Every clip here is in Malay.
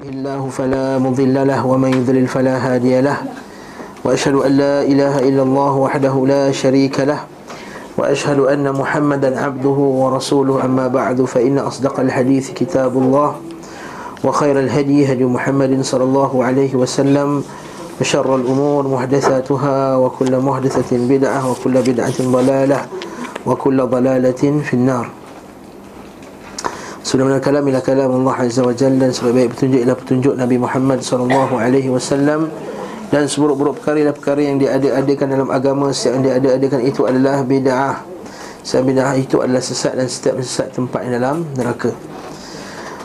الله فلا مضل له ومن يضلل فلا هادي له. وأشهد أن لا إله إلا الله وحده لا شريك له. وأشهد أن محمدا عبده ورسوله أما بعد فإن أصدق الحديث كتاب الله وخير الهدي هدي محمد صلى الله عليه وسلم وشر الأمور محدثاتها وكل محدثة بدعة وكل بدعة ضلالة وكل ضلالة في النار. Mana kalam ila kalam Allah Azza wa Jalla. Dan sebaik petunjuk ialah petunjuk Nabi Muhammad Sallallahu Alaihi Wasallam. Dan seburuk-buruk perkara ialah perkara yang diada-adakan dalam agama. Setiap yang diada-adakan itu adalah bid'ah. Setiap bid'ah itu adalah sesat dan setiap sesat tempat dalam neraka.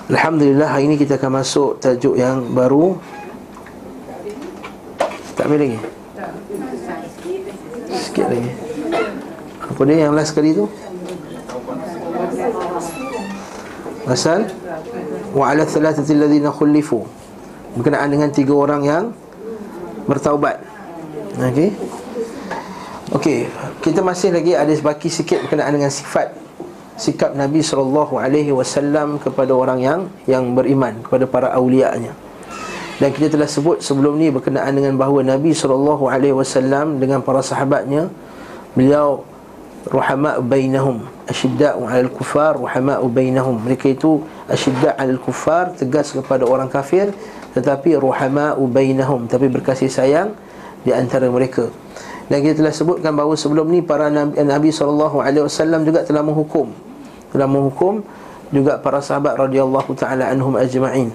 Alhamdulillah hari ini kita akan masuk tajuk yang baru. Tak ambil lagi? Sikit lagi. Apa dia yang last kali tu? Pasal wa ala thalathati alladhina khulifu berkenaan dengan tiga orang yang bertaubat. Okey. Okey, kita masih lagi ada sebaki sikit berkenaan dengan sifat sikap Nabi wasallam kepada orang yang yang beriman kepada para aulianya. Dan kita telah sebut sebelum ni berkenaan dengan bahawa Nabi wasallam dengan para sahabatnya beliau ruhama bainahum asyidda'u 'alal kufar ruhama'u bainahum. Mereka itu asyidda' 'alal kufar tegas kepada orang kafir tetapi ruhama'u bainahum. Tapi berkasih sayang di antara mereka. Dan kita telah sebutkan bahawa sebelum ni para nabi, nabi sallallahu alaihi wasallam juga telah menghukum. Telah menghukum juga para sahabat radhiyallahu taala anhum ajma'in.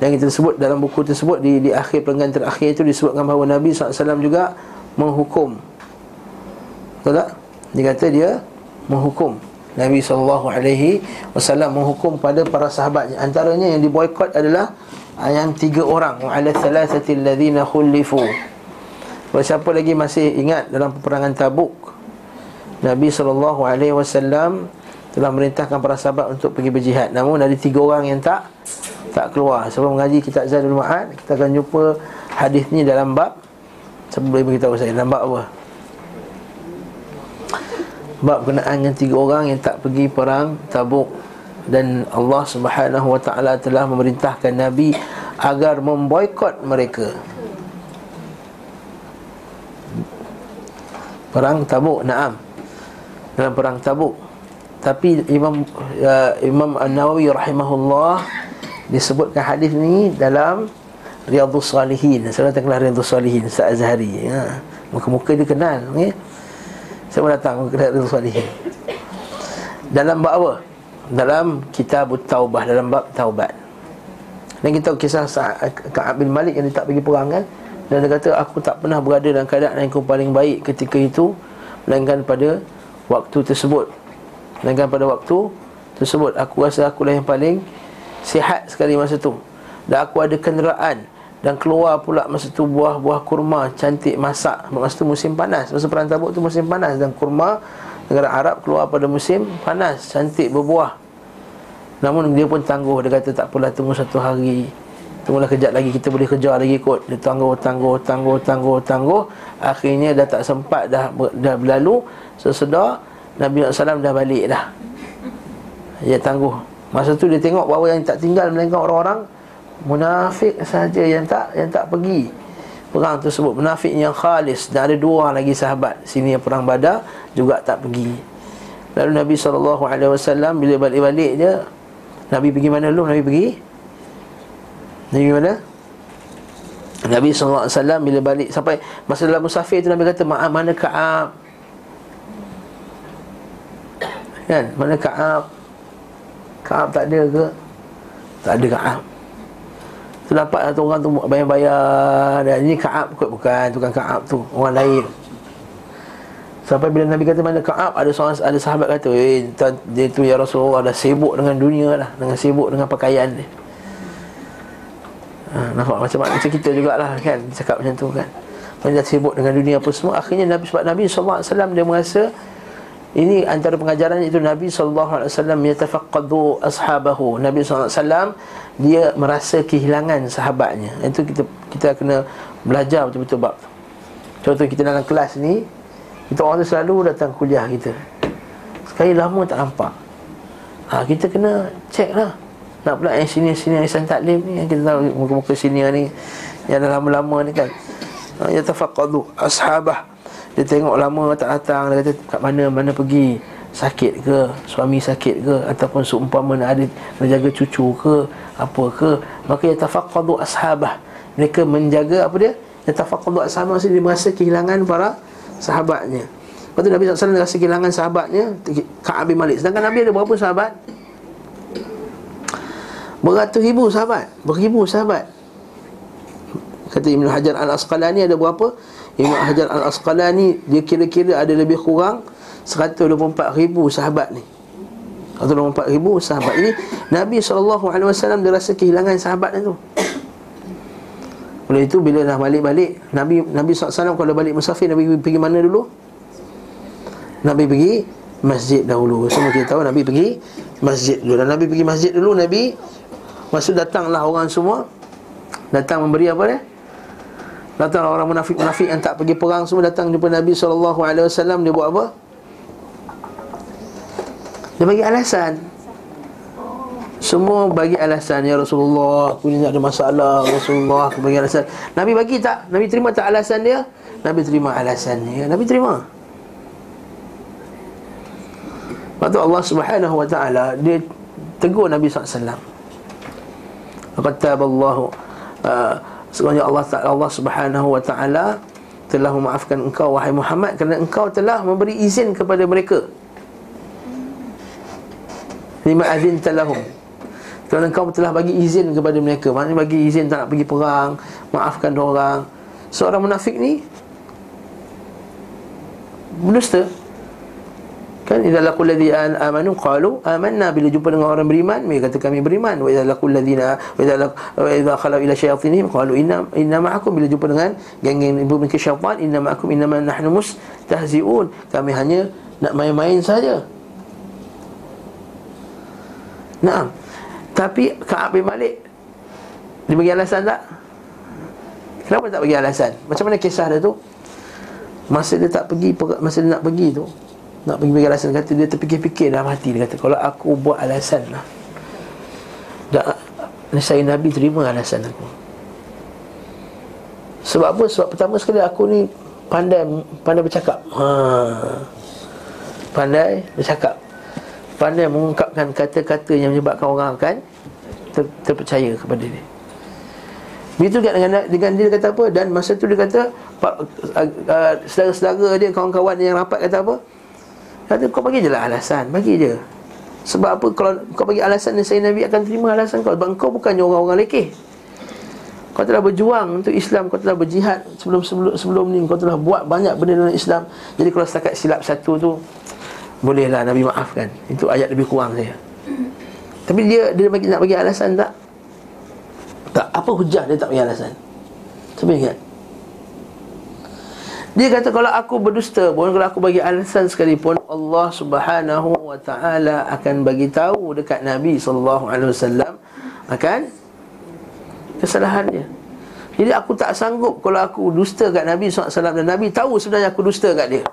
Dan kita sebut dalam buku tersebut di di akhir perenggan terakhir itu disebutkan bahawa nabi SAW juga menghukum. Betul tak? Dia kata dia menghukum. Nabi SAW menghukum pada para sahabatnya. Antaranya yang diboykot adalah Yang tiga orang. Wa'ala thalathati alladhina khulifu. Siapa lagi masih ingat dalam peperangan tabuk? Nabi SAW telah merintahkan para sahabat untuk pergi berjihad. Namun ada tiga orang yang tak tak keluar. Sebelum mengaji kitab Zadul Ma'ad Kita akan jumpa hadis ni dalam bab boleh beritahu saya dalam bab apa? Bab kenaan dengan tiga orang yang tak pergi perang tabuk. Dan Allah subhanahu wa ta'ala telah memerintahkan Nabi Agar memboikot mereka. Perang tabuk, naam. Dalam perang tabuk. Tapi Imam uh, Imam An-Nawawi rahimahullah Disebutkan hadis ni dalam Riyadhus Salihin. Saya kelas Riyadhus Salihin Ustaz Azhari. Ya. Muka-muka dia kenal okay? Saya datang ke Riyadhus Salihin. Dalam bab apa? Dalam kitab Taubah Dalam bab Taubat. Dan kita kisah Ka'ab bin Malik yang dia tak pergi perang kan? Dan dia kata aku tak pernah berada dalam keadaan yang paling baik ketika itu Melainkan pada waktu tersebut. Melainkan pada waktu tersebut Aku rasa akulah yang paling sihat sekali masa tu. Dan aku ada kenderaan dan keluar pula masa tu buah-buah kurma cantik masak. Masa tu musim panas. Masa perang tabuk tu musim panas. Dan kurma negara Arab keluar pada musim panas. Cantik berbuah. Namun dia pun tangguh. Dia kata tak apalah tunggu satu hari. Tunggulah kejap lagi. Kita boleh kejar lagi kot. Dia tangguh, tangguh, tangguh, tangguh, tangguh. Akhirnya dah tak sempat dah, dah berlalu. Sesedar Nabi SAW dah balik dah. Dia tangguh. Masa tu dia tengok bahawa yang tak tinggal Melainkan orang-orang munafik saja yang tak yang tak pergi. Perang tersebut munafik yang khalis. Dan ada dua orang lagi sahabat. Sini yang perang badar juga tak pergi. Lalu Nabi SAW bila balik-balik dia Nabi pergi mana dulu? Nabi pergi? Nabi pergi mana? Nabi SAW bila balik sampai masa dalam musafir tu Nabi kata maaf mana Ka'ab? Kan? Mana Ka'ab? Ka'ab tak ada ke? Tak ada Ka'ab Tu dapat satu orang tu bayar-bayar. Dan ini Ka'ab kot bukan Tukang Ka'ab tu Orang lain. Sampai bila Nabi kata mana Ka'ab Ada seorang ada sahabat kata Eh dia tu ya Rasulullah Dah sibuk dengan dunia lah Dengan sibuk dengan pakaian dia. Ha, Nampak macam macam kita jugalah kan? Cakap macam tu kan? Macam dah sibuk dengan dunia apa semua. Akhirnya Nabi sebab Nabi SAW dia merasa ini antara pengajaran itu Nabi SAW Yatafaqadu ashabahu. Nabi SAW Dia merasa kehilangan sahabatnya. Itu kita kita kena belajar betul-betul bab Contoh kita dalam kelas ni Kita orang tu selalu datang kuliah kita. Sekali lama tak nampak. Ha, Kita kena cek lah. Nak pula yang sini-sini Ihsan Taklim ni Yang kita tahu muka-muka sini ni Yang dah lama-lama ni kan. Ha, Ya tafaqadu ashabah Dia tengok lama tak datang Dia kata kat mana mana pergi? Sakit ke? Suami sakit ke? Ataupun seumpama nak ada Nak jaga cucu ke? Apa ke? Maka ya tafaqadu ashabah. Mereka menjaga apa dia? Ya tafaqadu ashabah Maksudnya dia merasa kehilangan para sahabatnya. Lepas tu Nabi SAW rasa kehilangan sahabatnya Ka'ab bin Malik. Sedangkan Nabi ada berapa sahabat? Beratus ribu sahabat. Beribu sahabat. Kata Ibn Hajar Al-Asqalani ada berapa? Ibn Hajar Al-Asqalani Dia kira-kira ada lebih kurang 124 ribu sahabat ni. 124 ribu sahabat. Ini Nabi SAW dia rasa kehilangan sahabat tu. Oleh itu bila dah balik-balik Nabi Nabi SAW kalau balik musafir Nabi pergi mana dulu? Nabi pergi masjid dahulu. Semua kita tahu Nabi pergi masjid dulu. Dan Nabi pergi masjid dulu Nabi Maksud datanglah orang semua Datang memberi apa dia? Datang orang munafik-munafik yang tak pergi perang semua Datang jumpa Nabi SAW Dia buat apa? Dia bagi alasan Semua bagi alasan Ya Rasulullah Aku ni ada masalah Rasulullah Aku bagi alasan Nabi bagi tak? Nabi terima tak alasan dia? Nabi terima alasannya Nabi terima Lepas tu Allah Subhanahu Wa Taala Dia tegur Nabi SAW Qataballahu uh, Sebenarnya Allah Allah Subhanahu wa taala telah memaafkan engkau wahai Muhammad kerana engkau telah memberi izin kepada mereka. Lima azin talahum. Kerana engkau telah bagi izin kepada mereka. Maknanya bagi izin tak nak pergi perang, maafkan orang. Seorang munafik ni berdusta Kan? Idza laqul ladzina amanu qalu amanna. Bila jumpa dengan orang beriman mereka kata kami beriman. Wa idza laqul ladzina wa idza wa idza khalu ila syayatinihim qalu inna inna ma'akum. Bila jumpa dengan geng-geng ibu mereka syaitan inna ma'akum inna nahnu mustahzi'un. Kami hanya nak main-main saja. Naam. Tapi Ka'ab bin Malik dia bagi alasan tak? Kenapa tak bagi alasan? Macam mana kisah dia tu? Masa dia tak pergi Masa dia nak pergi tu nak pergi bagi alasan Kata dia terfikir-fikir dalam hati Dia kata kalau aku buat alasan lah dah, Saya Nabi terima alasan aku Sebab apa? Sebab pertama sekali aku ni Pandai pandai bercakap ha. Pandai bercakap Pandai mengungkapkan kata-kata Yang menyebabkan orang akan ter, Terpercaya kepada dia Begitu juga dengan, dengan dia kata apa Dan masa tu dia kata uh, uh, Saudara-saudara dia Kawan-kawan yang rapat kata apa Kata kau bagi je lah alasan. Bagi je. Sebab apa? Kalau kau bagi alasan Dan saya Nabi akan terima alasan kau. Sebab kau bukannya orang-orang lekeh. Kau telah berjuang untuk Islam Kau telah berjihad sebelum-sebelum sebelum ni. Kau telah buat banyak benda dalam Islam. Jadi kalau setakat silap satu tu Bolehlah Nabi maafkan. Itu ayat lebih kurang saya. Tapi dia dia bagi, nak bagi alasan tak? Tak, apa hujah dia tak bagi alasan? Cuba ingat dia kata kalau aku berdusta pun kalau aku bagi alasan sekalipun Allah Subhanahu wa taala akan bagi tahu dekat Nabi sallallahu alaihi wasallam akan kesalahannya. Jadi aku tak sanggup kalau aku dusta kat Nabi SAW dan Nabi tahu sebenarnya aku dusta kat dia.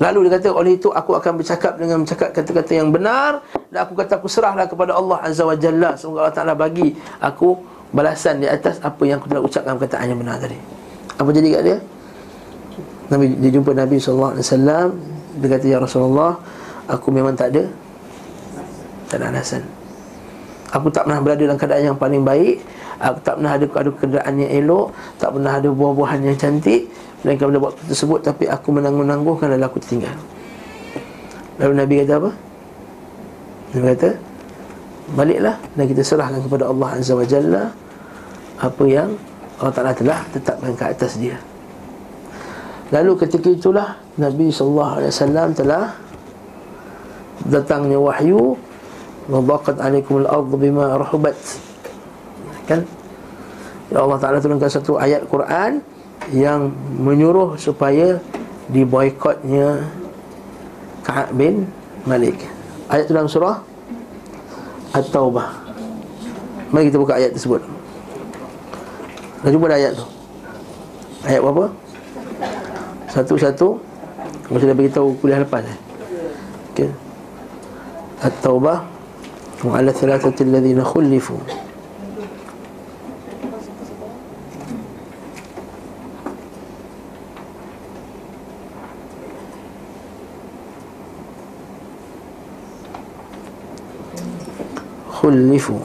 Lalu dia kata oleh itu aku akan bercakap dengan bercakap kata-kata yang benar dan aku kata aku serahlah kepada Allah Azza wa Jalla semoga Allah Taala bagi aku balasan di atas apa yang aku telah ucapkan perkataan yang benar tadi. Apa jadi kat dia? Nabi dia jumpa Nabi sallallahu alaihi wasallam. Dia kata ya Rasulullah aku memang tak ada. Tak ada alasan. Aku tak pernah berada dalam keadaan yang paling baik. Aku tak pernah ada ada keadaan yang elok. Tak pernah ada buah-buahan yang cantik. Dan pada waktu tersebut tapi aku menangguh-nangguhkan lalu aku tertinggal. Lalu Nabi kata apa? Nabi kata baliklah dan kita serahkan kepada Allah Azza wa Jalla apa yang Allah Ta'ala telah tetapkan ke atas dia Lalu ketika itulah Nabi sallallahu alaihi wasallam telah datangnya wahyu wadaqat alaikum al-ardh bima rahubat. Kan? Ya Allah Taala turunkan satu ayat Quran yang menyuruh supaya diboikotnya Ka'ab bin Malik. Ayat itu dalam surah At-Taubah. Mari kita buka ayat tersebut. Dah jumpa ayat tu. Ayat berapa? Satu-satu Mesti dah beritahu kuliah lepas eh? Okay At-Taubah وعلى الثلاثة الذين خلفوا خلفوا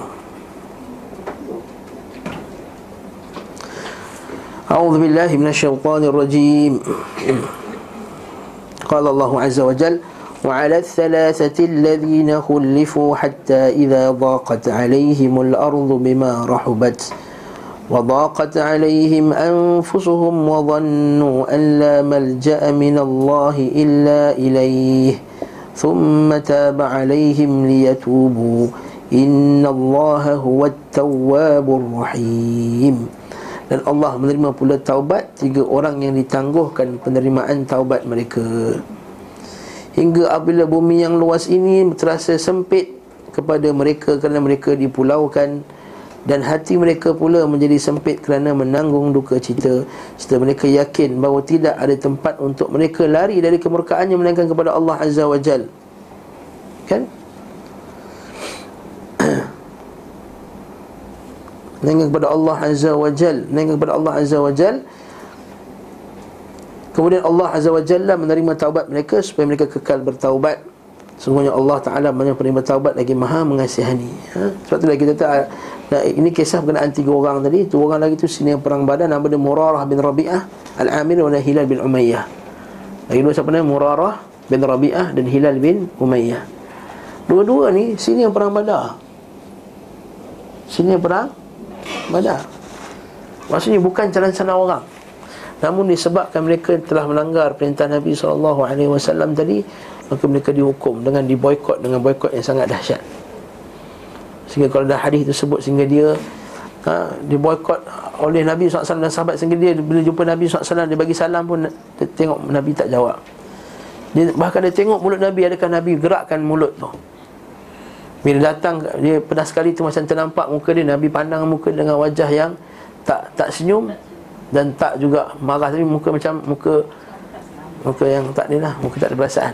أعوذ بالله من الشيطان الرجيم. قال الله عز وجل وعلى الثلاثة الذين خلفوا حتى إذا ضاقت عليهم الأرض بما رحبت وضاقت عليهم أنفسهم وظنوا أن لا ملجأ من الله إلا إليه ثم تاب عليهم ليتوبوا. إن الله هو التواب الرحيم. Dan Allah menerima pula taubat tiga orang yang ditangguhkan penerimaan taubat mereka. Hingga apabila bumi yang luas ini terasa sempit kepada mereka kerana mereka dipulaukan dan hati mereka pula menjadi sempit kerana menanggung duka cita. Serta mereka yakin bahawa tidak ada tempat untuk mereka lari dari kemurkaannya melainkan kepada Allah Azza wa Jal. Kan Melainkan kepada Allah Azza wa Jal. Melainkan kepada Allah Azza wa Jal. Kemudian Allah Azza wa Jalla menerima taubat mereka Supaya mereka kekal bertaubat. Sungguhnya Allah Ta'ala banyak penerima taubat lagi maha mengasihani. Ha? Sebab tu lagi kita tahu Ini kisah berkenaan tiga orang tadi. Dua orang lagi tu sini yang perang badan. Nama dia Murarah bin Rabi'ah Al-Amir dan Hilal bin Umayyah. Lagi dua siapa nama? Murarah bin Rabi'ah dan Hilal bin Umayyah. Dua-dua ni sini yang perang badar. Sini yang perang Badar Maksudnya bukan jalan sana orang. Namun disebabkan mereka telah melanggar perintah Nabi SAW tadi Maka mereka dihukum dengan diboykot Dengan boykot yang sangat dahsyat. Sehingga kalau ada hadis tersebut Sehingga dia ha, diboykot oleh Nabi SAW dan sahabat Sehingga dia bila jumpa Nabi SAW Dia bagi salam pun dia Tengok Nabi tak jawab. Dia, Bahkan dia tengok mulut Nabi Adakah Nabi gerakkan mulut tu bila datang dia pernah sekali tu macam ternampak muka dia. Nabi pandang muka dengan wajah yang tak tak senyum dan tak juga marah. Tapi muka macam muka muka yang tak ni lah. Muka tak ada perasaan.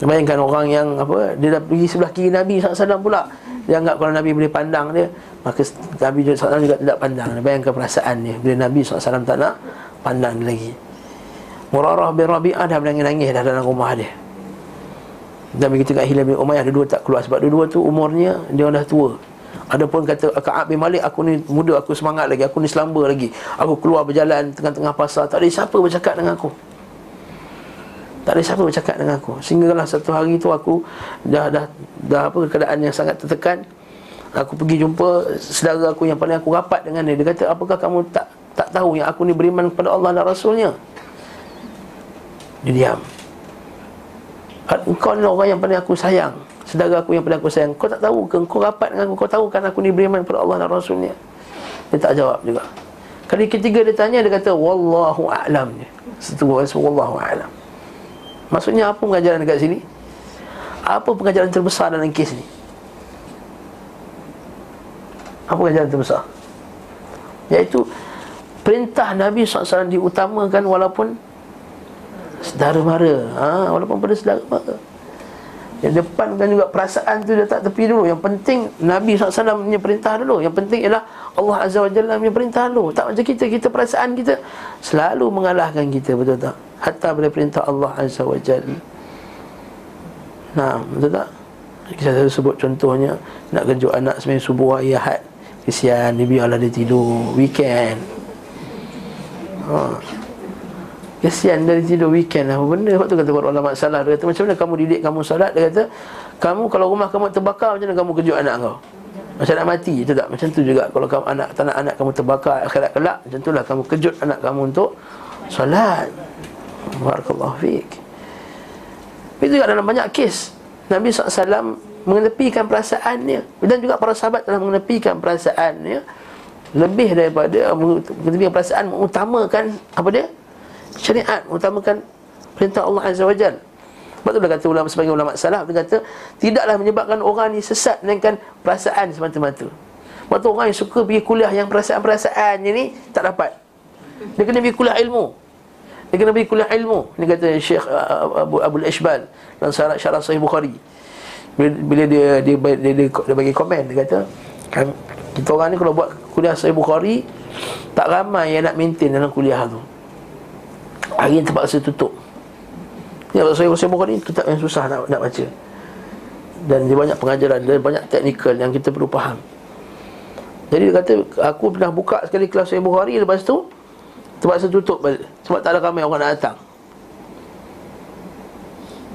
Bayangkan orang yang apa dia dah pergi sebelah kiri Nabi SAW pula. Dia anggap kalau Nabi boleh pandang dia maka Nabi SAW juga tidak pandang. Bayangkan perasaan dia. Bila Nabi SAW tak nak pandang dia lagi. Murarah bin Rabi'ah dah menangis-nangis dah dalam rumah dia dan begitu kat Hilal bin Umayyah Dua-dua tak keluar. Sebab dua-dua tu umurnya Dia dah tua. Ada pun kata Ka'ab bin Malik Aku ni muda Aku semangat lagi Aku ni selamba lagi. Aku keluar berjalan Tengah-tengah pasar Tak ada siapa bercakap dengan aku. Tak ada siapa bercakap dengan aku. Sehinggalah satu hari tu Aku dah dah dah apa keadaan yang sangat tertekan. Aku pergi jumpa Saudara aku yang paling aku rapat dengan dia. Dia kata apakah kamu tak tak tahu Yang aku ni beriman kepada Allah dan Rasulnya? Dia diam Engkau ni orang yang paling aku sayang. Sedara aku yang paling aku sayang. Kau tak tahu ke? Kau rapat dengan aku. Kau tahu kan aku ni beriman kepada Allah dan Rasulnya? Dia tak jawab juga. Kali ketiga dia tanya Dia kata Wallahu a'lam. Setelah Wallahu a'lam. Maksudnya apa pengajaran dekat sini? Apa pengajaran terbesar dalam kes ni? Apa pengajaran terbesar? Iaitu Perintah Nabi SAW diutamakan walaupun Sedara mara ha, Walaupun pada sedara mara Yang depan kan juga perasaan tu Dia tak tepi dulu. Yang penting Nabi SAW punya perintah dulu. Yang penting ialah Allah Azza wa Jalla punya perintah dulu. Tak macam kita Kita perasaan kita Selalu mengalahkan kita Betul tak? Hatta pada perintah Allah Azza wa Jalla. Nah, betul tak? Saya sebut contohnya Nak kejut anak sebenarnya subuh hari Ahad. Kesian, biarlah dia tidur. Weekend. Ha. Kesian dari tidur weekend lah. Apa benda Sebab tu kata para ulama salah. Dia kata macam mana kamu didik kamu salat? Dia kata Kamu kalau rumah kamu terbakar Macam mana kamu kejut anak kau? Macam nak mati Itu tak? Macam tu juga Kalau kamu anak tak nak anak kamu terbakar Akhirat kelak Macam tu lah kamu kejut anak kamu untuk Salat. Barakallahu fiqh Itu juga dalam banyak kes. Nabi SAW mengenepikan perasaannya. Dan juga para sahabat telah mengenepikan perasaannya Lebih daripada Mengenepikan perasaan Mengutamakan Apa dia syariat utamakan perintah Allah Azza wa Jal. Sebab tu dia kata ulama sebagai ulama salaf dia kata tidaklah menyebabkan orang ni sesat melainkan perasaan semata-mata. Sebab tu orang yang suka pergi kuliah yang perasaan-perasaan ni tak dapat. Dia kena pergi kuliah ilmu. Dia kena pergi kuliah ilmu. Ni kata Syekh uh, Abu Abu Al-Ishbal dalam syarah syarah Sahih Bukhari. Bila dia, dia, dia, dia, dia, dia bagi komen dia kata kan, kita orang ni kalau buat kuliah Sahih Bukhari tak ramai yang nak maintain dalam kuliah tu hari ni terpaksa tutup. Ya, Sahih Bukhari ni kitab yang susah nak, nak baca. Dan dia banyak pengajaran dan banyak teknikal yang kita perlu faham. Jadi dia kata aku pernah buka sekali kelas Sahih Bukhari lepas tu terpaksa tutup balik. Sebab tak ada ramai orang nak datang.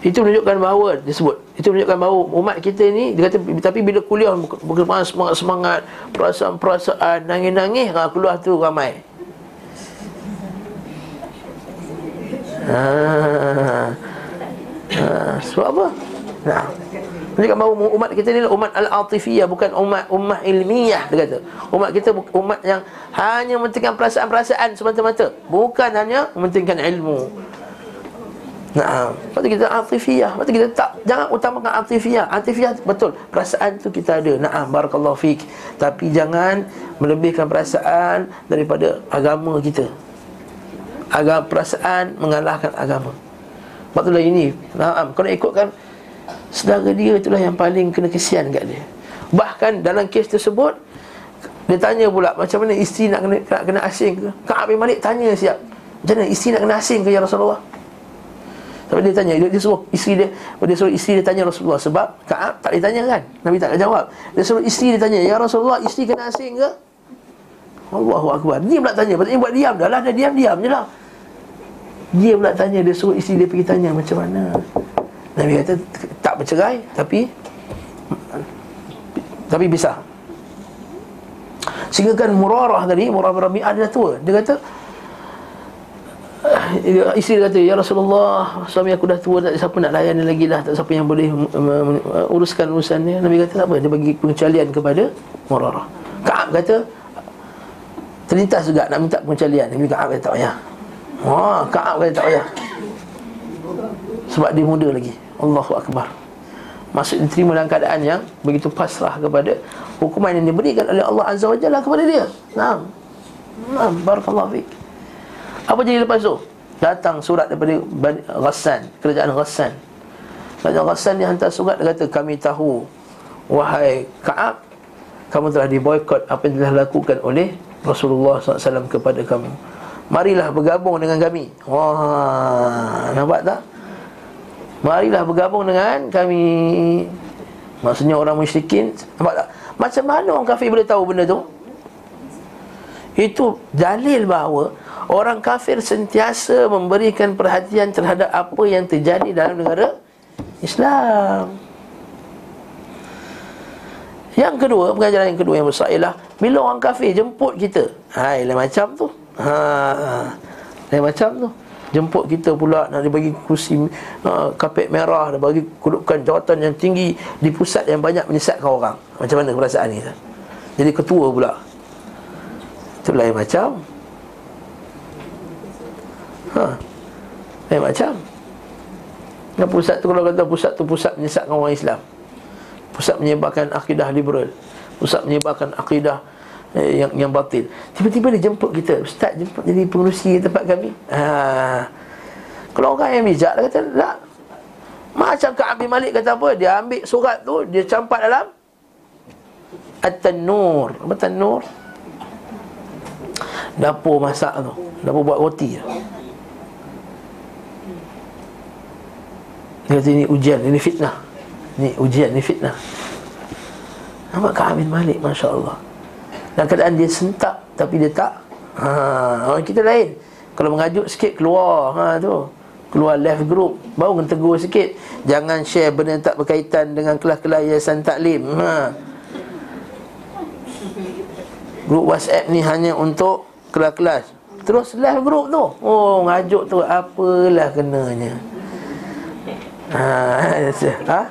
Itu menunjukkan bahawa disebut itu menunjukkan bahawa umat kita ni dia kata tapi bila kuliah bukan semangat semangat perasaan-perasaan nangis-nangis ha, keluar tu ramai ha, sebab apa? Nah. Menunjukkan bahawa umat kita ni umat al-atifiyah Bukan umat umat ilmiah Dia kata. Umat kita umat yang Hanya mementingkan perasaan-perasaan semata-mata. Bukan hanya mementingkan ilmu. Nah, Lepas kita atifiyah. Lepas kita tak Jangan utamakan atifiyah. Atifiyah betul. Perasaan tu kita ada. Naam Barakallahu fiqh Tapi jangan Melebihkan perasaan Daripada agama kita Agama perasaan Mengalahkan agama. Itulah ini Naam Kalau ikutkan Sedara dia itulah yang paling kena kesian kat dia. Bahkan dalam kes tersebut Dia tanya pula Macam mana isteri nak kena, nak kena asing ke? Kak Abim Malik tanya siap Macam mana isteri nak kena asing ke Ya Rasulullah? Tapi dia tanya, dia, dia suruh isteri dia Dia suruh isteri dia tanya Rasulullah. Sebab Kaab tak ditanya kan? Nabi tak jawab. Dia suruh isteri dia tanya Ya Rasulullah, isteri kena asing ke? Allahu Akbar. Dia pula tanya, patutnya buat diam dah lah Dia diam-diam je lah. Dia pula tanya, dia suruh isteri dia pergi tanya Macam mana? Nabi kata, tak bercerai Tapi Tapi bisa Sehingga kan Murarah tadi Murarah Rabi'ah dia dah tua. Dia kata Isteri kata Ya Rasulullah Suami aku dah tua Tak siapa nak layan lagi dah Tak siapa yang boleh Uruskan urusan dia. Nabi kata tak apa. Dia bagi pengecualian kepada Murarah. Kaab kata Terlintas juga nak minta pengecualian Nabi Kaab kata tak payah. Wah, Kaab kata tak payah. Sebab dia muda lagi. Allahu Akbar. Maksud diterima dalam keadaan yang Begitu pasrah kepada Hukuman yang diberikan oleh Allah Azza wa Jalla kepada dia. Naam. Naam, Barakallahu fiqh apa jadi lepas tu? Datang surat daripada Ghassan Kerajaan Ghassan. Kerajaan Ghassan dia hantar surat Dia kata kami tahu Wahai Ka'ab Kamu telah diboykot Apa yang telah dilakukan oleh Rasulullah SAW kepada kamu Marilah bergabung dengan kami Wah Nampak tak? Marilah bergabung dengan kami Maksudnya orang musyrikin Nampak tak? Macam mana orang kafir boleh tahu benda tu? Itu dalil bahawa Orang kafir sentiasa memberikan perhatian terhadap apa yang terjadi dalam negara Islam Yang kedua, pengajaran yang kedua yang besar ialah Bila orang kafir jemput kita. Hai, lain macam tu. Ha, Lain macam tu. Jemput kita pula nak dibagi kursi uh, Kapet merah Nak bagi kedudukan jawatan yang tinggi Di pusat yang banyak menyesatkan orang. Macam mana perasaan ni Jadi ketua pula. Itu lain macam. Ha. Eh macam. Yang pusat tu kalau kata pusat tu pusat menyesatkan orang Islam Pusat menyebarkan akidah liberal. Pusat menyebarkan akidah eh, yang yang batil. Tiba-tiba dia jemput kita. Ustaz jemput jadi pengurusi tempat kami. Ha. Kalau orang yang bijak kata Tak Macam Kak Abi Malik kata apa? Dia ambil surat tu Dia campak dalam At-Tanur. Apa Tanur? Dapur masak tu. Dapur buat roti tu. Dia kata ini ujian, ini fitnah Ini ujian, ini fitnah. Nampak Kak Amin Malik, Masya Allah Dan keadaan dia sentak Tapi dia tak. Ha, Orang kita lain. Kalau mengajuk sikit, keluar. Ha, tu. Keluar left group. Baru tegur sikit. Jangan share benda yang tak berkaitan Dengan kelas-kelas yayasan taklim. Ha. Grup WhatsApp ni hanya untuk Kelas-kelas. Terus left group tu. Oh, ngajuk tu. Apalah kenanya. Ha, ha?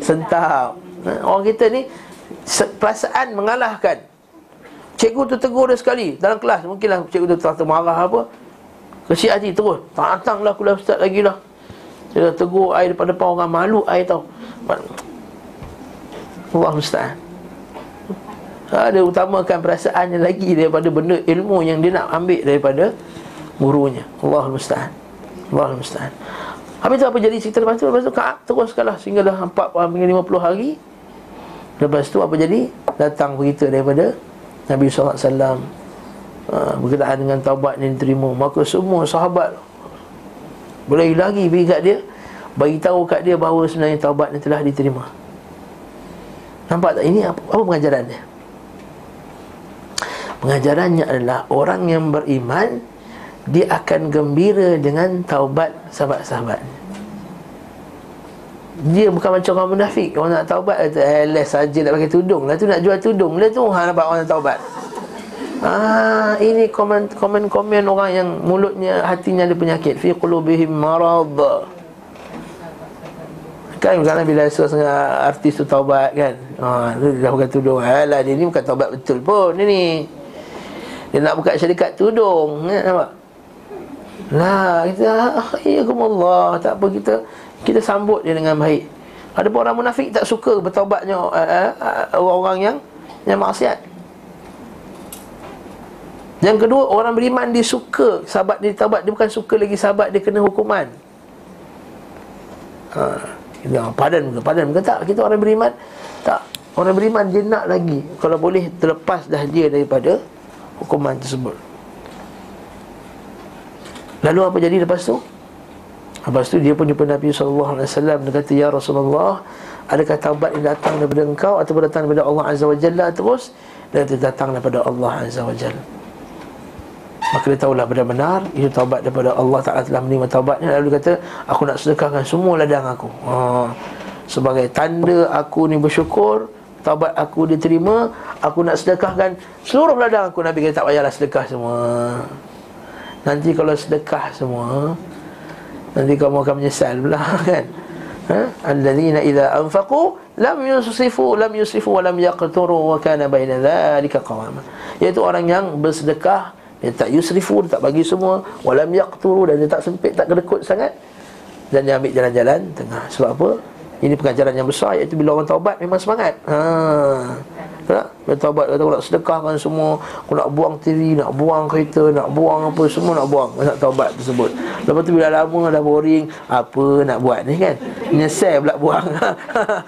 Sentap. Orang kita ni Perasaan mengalahkan. Cikgu tu tegur dia sekali Dalam kelas. Mungkinlah cikgu tu terasa marah apa. Kecil hati terus Datanglah kuliah ustaz lagi lah. Dia tegur air depan depan orang malu air tau. Allah ustaz. Ha, Dia utamakan perasaannya lagi Daripada benda ilmu yang dia nak ambil Daripada gurunya. Allah Musta'an. Allah Musta'an Habis tu apa jadi cerita lepas tu? Lepas tu Ka'ab teruskanlah sehinggalah 40 hingga 50 hari. Lepas tu apa jadi? Datang berita daripada Nabi SAW ha, Berkenaan dengan taubat yang diterima Maka semua sahabat Boleh lagi pergi kat dia Bagi tahu kat dia bahawa sebenarnya taubat yang telah diterima Nampak tak? Ini apa, apa pengajaran dia? Pengajarannya adalah Orang yang beriman Dia akan gembira dengan taubat sahabat-sahabatnya dia bukan macam orang munafik Orang nak taubat kata Eh less saja nak pakai tudung Lah tu nak jual tudung Lah tu orang nampak orang nak taubat Ah, ini komen komen komen orang yang mulutnya hatinya ada penyakit fi qulubihim marad. Kan kalau bila setengah artis tu taubat kan. Ha, tu dah bukan tudung. Alah dia ni bukan taubat betul pun ni. Dia nak buka syarikat tudung, kan nampak? Lah kita ah, ya Allah tak apa kita kita sambut dia dengan baik. Ada pun orang munafik tak suka bertaubatnya uh, uh, uh, orang-orang yang yang maksiat. Yang kedua, orang beriman dia suka sahabat dia taubat, dia bukan suka lagi sahabat dia kena hukuman. Ha, dia padan muka, padan muka tak. Kita orang beriman tak. Orang beriman dia nak lagi kalau boleh terlepas dah dia daripada hukuman tersebut. Lalu apa jadi lepas tu? Lepas tu dia pun jumpa Nabi SAW Dia kata Ya Rasulullah Adakah taubat yang datang daripada engkau Atau datang daripada Allah Azza wa Jalla? Terus Dia kata datang daripada Allah Azza wa Jalla. Maka dia tahulah benar-benar Itu taubat daripada Allah Ta'ala telah menerima taubatnya. Lalu dia kata Aku nak sedekahkan semua ladang aku. Ha. Sebagai tanda aku ni bersyukur Taubat aku diterima Aku nak sedekahkan seluruh ladang aku. Nabi kata tak payahlah sedekah semua Nanti kalau sedekah semua Nanti kamu akan menyesal pula kan? Ha? Alladzina idza anfaqu lam yusifu lam yusifu wa lam yaqturu wa kana baina dhalika qawama. Iaitu orang yang bersedekah dia tak yusrifu dia tak bagi semua wa lam yaqturu dan dia tak sempit tak kedekut sangat. Dan dia ambil jalan-jalan tengah. Sebab apa ini pengajaran yang besar iaitu bila orang taubat memang semangat. Ha. Tak? Bertawabat kata aku nak sedekahkan semua. Aku nak buang TV, nak buang kereta Nak buang apa, semua nak buang. Nak taubat tersebut. Lepas tu bila lama dah boring Apa nak buat ni kan? Nyesel pula buang.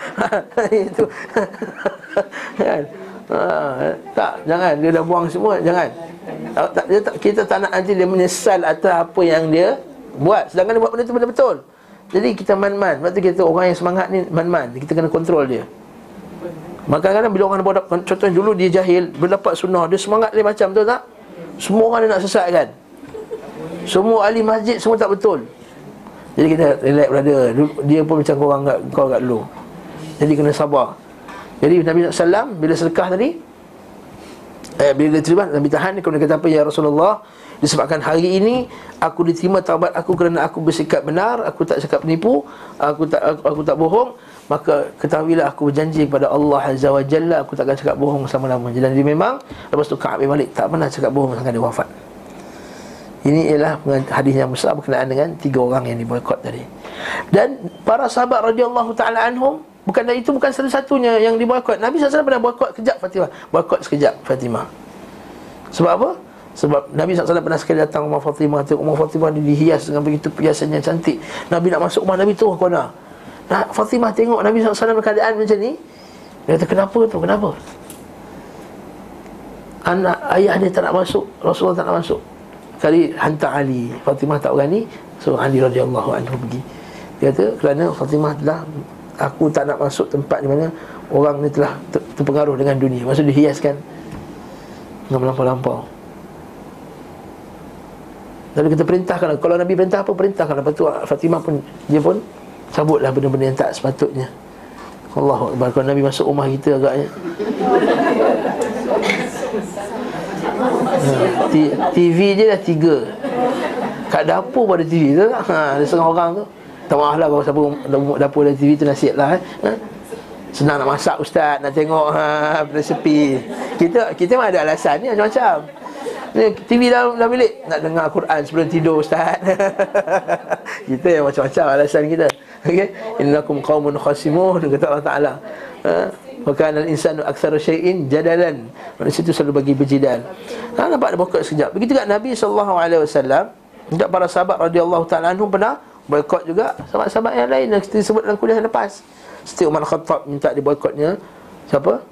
Itu. Kan? Ha, tak, jangan. Dia dah buang semua, jangan. Tak, dia tak, Kita tak nak nanti dia menyesal Atas apa yang dia buat. Sedangkan dia buat benda tu betul-betul Jadi kita man-man Lepas tu kita orang yang semangat ni man-man Kita kena kontrol dia Maka kadang-kadang bila orang buat contohnya dulu dia jahil, bila dapat sunnah, dia semangat dia macam tu tak? Semua orang dia nak sesatkan. Semua ahli masjid semua tak betul. Jadi kita relax brother, dia pun macam kau orang kat kau kat dulu. Jadi kena sabar. Jadi Nabi SAW bila sedekah tadi eh, Bila dia terima Nabi tahan Kemudian kata apa Ya Rasulullah Disebabkan hari ini Aku diterima taubat aku Kerana aku bersikap benar Aku tak cakap penipu Aku tak aku, aku tak bohong Maka ketahuilah aku berjanji kepada Allah Azza wa Jalla Aku takkan cakap bohong selama-lamanya. Dan dia memang Lepas tu Ka'ab bin Malik Tak pernah cakap bohong sampai dia wafat. Ini ialah hadis yang besar Berkenaan dengan tiga orang yang diboykot tadi. Dan para sahabat radhiyallahu ta'ala anhum Bukan itu bukan satu-satunya yang diboykot Nabi SAW pernah boykot kejap Fatimah. Boykot sekejap Fatimah. Sebab apa? Sebab Nabi SAW pernah sekali datang rumah Fatimah Tengok rumah Fatimah dihias dengan begitu perhiasan yang cantik. Nabi nak masuk rumah Nabi tu kona Nah, Fatimah tengok Nabi SAW keadaan macam ni Dia kata kenapa tu, kenapa? Anak ayah dia tak nak masuk Rasulullah tak nak masuk. Kali hantar Ali. Fatimah tak berani So Ali radhiyallahu anhu pergi. Dia kata kerana Fatimah telah Aku tak nak masuk tempat di mana Orang ni telah ter- terpengaruh dengan dunia. Maksud dihiaskan Dengan melampau-lampau Lalu kita perintahkan. Kalau Nabi perintah apa perintahkan. Lepas tu Fatimah pun Dia pun Cabutlah benda-benda yang tak sepatutnya. Allah Akbar. Kalau Nabi masuk rumah kita agaknya. Ha, TV je dah tiga. Kat dapur pun ada TV tu ha, Ada setengah orang tu. Tak maaf lah kalau siapa dapur ada TV tu nasihat lah eh. ha? Senang nak masak ustaz. Nak tengok ha, resepi Kita kita ada alasan ni macam-macam TV dalam, dalam bilik. Nak dengar Quran sebelum tidur Ustaz. Kita yang macam-macam alasan kita. Okey? Innakum qaumun khasimun. Kata Allah Ta'ala. Ha? Maka al-insanu aksara syai'in jadalan. Manusia itu selalu bagi berjidal. Ha, Nampak ada bokok sekejap. Begitu juga Nabi SAW Untuk para sahabat radhiyallahu ta'ala anhum pernah boykot juga sahabat-sahabat yang lain yang kita sebut dalam kuliah lepas. Siti Umar Khattab minta diboykotnya siapa?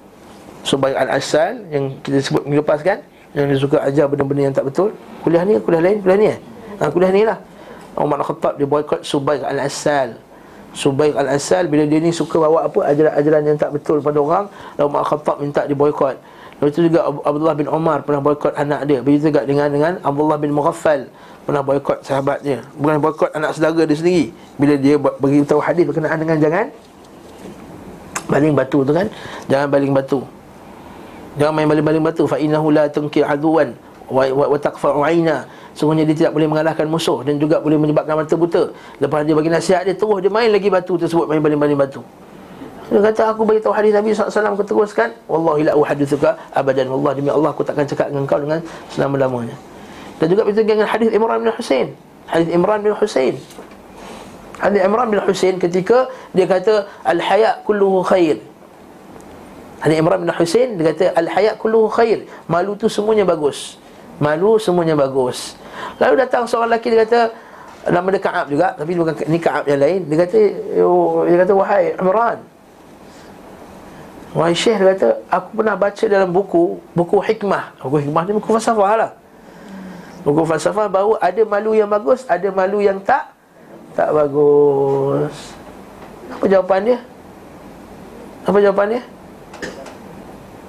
Subair Al-Asal yang kita sebut minggu lepas kan yang dia suka ajar benda-benda yang tak betul kuliah ni kuliah lain kuliah ni eh? Ha, kuliah ni lah. Umar Khattab dia boykot Subair Al-Asal. Subair Al-Asal bila dia ni suka bawa apa ajaran-ajaran yang tak betul pada orang Umar Khattab minta diboykot Lepas itu juga Abdullah bin Omar pernah boykot anak dia. Begitu juga dengan dengan Abdullah bin Mughaffal Pernah boykot sahabatnya Bukan boykot anak saudara dia sendiri. Bila dia beritahu hadis berkenaan dengan jangan Baling batu tu kan? Jangan baling batu Jangan main baling-baling batu Fa innahu la tunkir aduan Wa, wa, wa taqfa'u aina Sungguhnya dia tidak boleh mengalahkan musuh Dan juga boleh menyebabkan mata buta Lepas dia bagi nasihat dia Terus dia main lagi batu tersebut Main baling-baling batu dia kata aku bagi tahu hadis Nabi SAW keteruskan wallahi la uhadithuka abadan wallah demi Allah aku takkan cakap dengan kau dengan selama-lamanya. Dan juga begitu dengan hadis Imran bin Husain. Hadis Imran bin Husain. Hadis Imran bin Husain ketika dia kata al haya kulluhu khair. Hadis Imran bin Husain dia kata al haya kulluhu khair. Malu tu semuanya bagus. Malu semuanya bagus. Lalu datang seorang lelaki dia kata nama dia Ka'ab juga tapi bukan ni Ka'ab yang lain. Dia kata dia kata wahai Imran Wahai Syekh dia kata Aku pernah baca dalam buku Buku hikmah Buku hikmah ni buku falsafah lah Buku falsafah bahawa ada malu yang bagus Ada malu yang tak Tak bagus Apa jawapan dia? Apa jawapan dia?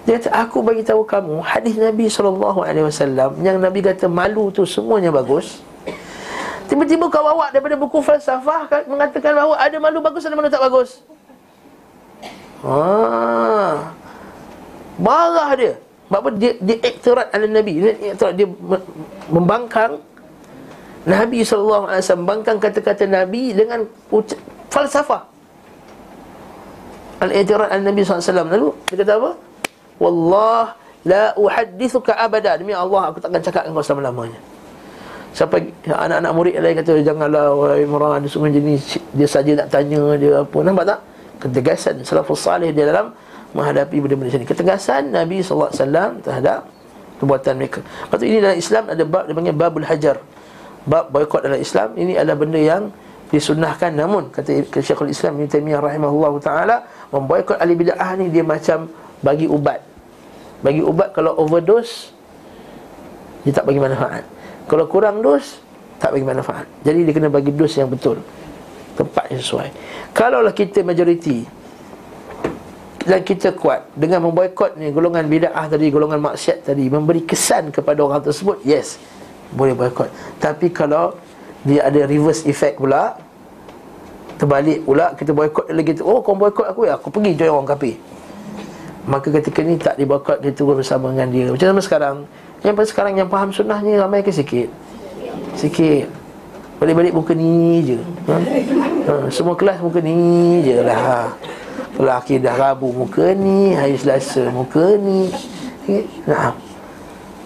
Dia kata aku bagi tahu kamu Hadis Nabi SAW Yang Nabi kata malu tu semuanya bagus Tiba-tiba kau bawa daripada buku falsafah Mengatakan bahawa ada malu bagus Ada malu tak bagus Ah. Marah dia. Sebab dia dia iktirat ala Nabi. Dia dia membangkang Nabi sallallahu alaihi wasallam membangkang kata-kata Nabi dengan uca- falsafah. Al-i'tirad ala Nabi sallallahu alaihi wasallam. Lalu dia kata apa? Wallah la uhaddithuka abada. Demi Allah aku takkan cakap dengan kau selama-lamanya. Sampai anak-anak murid lain kata janganlah wahai Imran dia sungguh jenis dia saja nak tanya dia apa. Nampak tak? ketegasan salafus salih di dalam menghadapi benda-benda ini. Ketegasan Nabi wasallam terhadap perbuatan mereka. Lepas ini dalam Islam ada bab dipanggil babul hajar. Bab boikot dalam Islam ini adalah benda yang disunnahkan namun kata Syekhul Islam Ibn Taimiyah rahimahullahu taala memboikot ahli bidah ni dia macam bagi ubat. Bagi ubat kalau overdose dia tak bagi manfaat. Kalau kurang dos tak bagi manfaat. Jadi dia kena bagi dos yang betul. Tempat yang sesuai. Kalaulah kita majoriti dan kita kuat dengan memboikot ni golongan bid'ah tadi, golongan maksiat tadi, memberi kesan kepada orang tersebut, yes, boleh boikot. Tapi kalau dia ada reverse effect pula, terbalik pula kita boikot lagi tu, oh kau boikot aku ya, aku pergi join orang kafir. Maka ketika ni tak diboikot dia turun bersama dengan dia. Macam mana sekarang? Yang sekarang yang faham sunnahnya ramai ke sikit? Sikit. Balik-balik muka ni je ha? ha? Semua kelas muka ni je lah ha? Kalau akidah Rabu muka ni Hari Selasa muka ni? Nah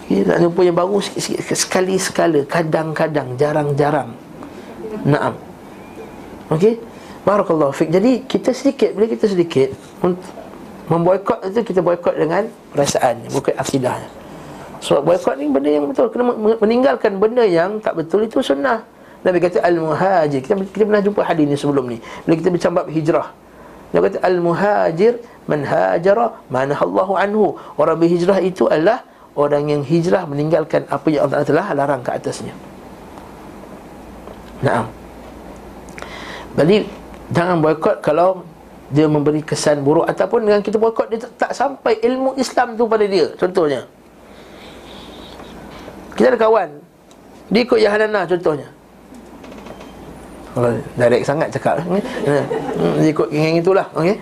okay? Nak jumpa yang baru sikit-sikit Sekali-sekala Kadang-kadang Jarang-jarang Naam Okey Barakallahu fiqh Jadi kita sedikit Bila kita sedikit Memboykot itu kita boykot dengan Perasaan Bukan akidahnya Sebab boykot ni benda yang betul Kena meninggalkan benda yang tak betul Itu sunnah Nabi kata al-muhajir. Kita, kita pernah jumpa hadis ni sebelum ni. Bila kita bincang bab hijrah. Nabi kata al-muhajir man hajara man Allahu anhu. Orang berhijrah itu adalah orang yang hijrah meninggalkan apa yang Allah telah larang ke atasnya. Naam. Balik jangan boikot kalau dia memberi kesan buruk ataupun dengan kita boikot dia tak, tak sampai ilmu Islam tu pada dia. Contohnya. Kita ada kawan dia ikut Yahanana contohnya kalau direct sangat cakap hmm, Dia ikut yang itulah okay?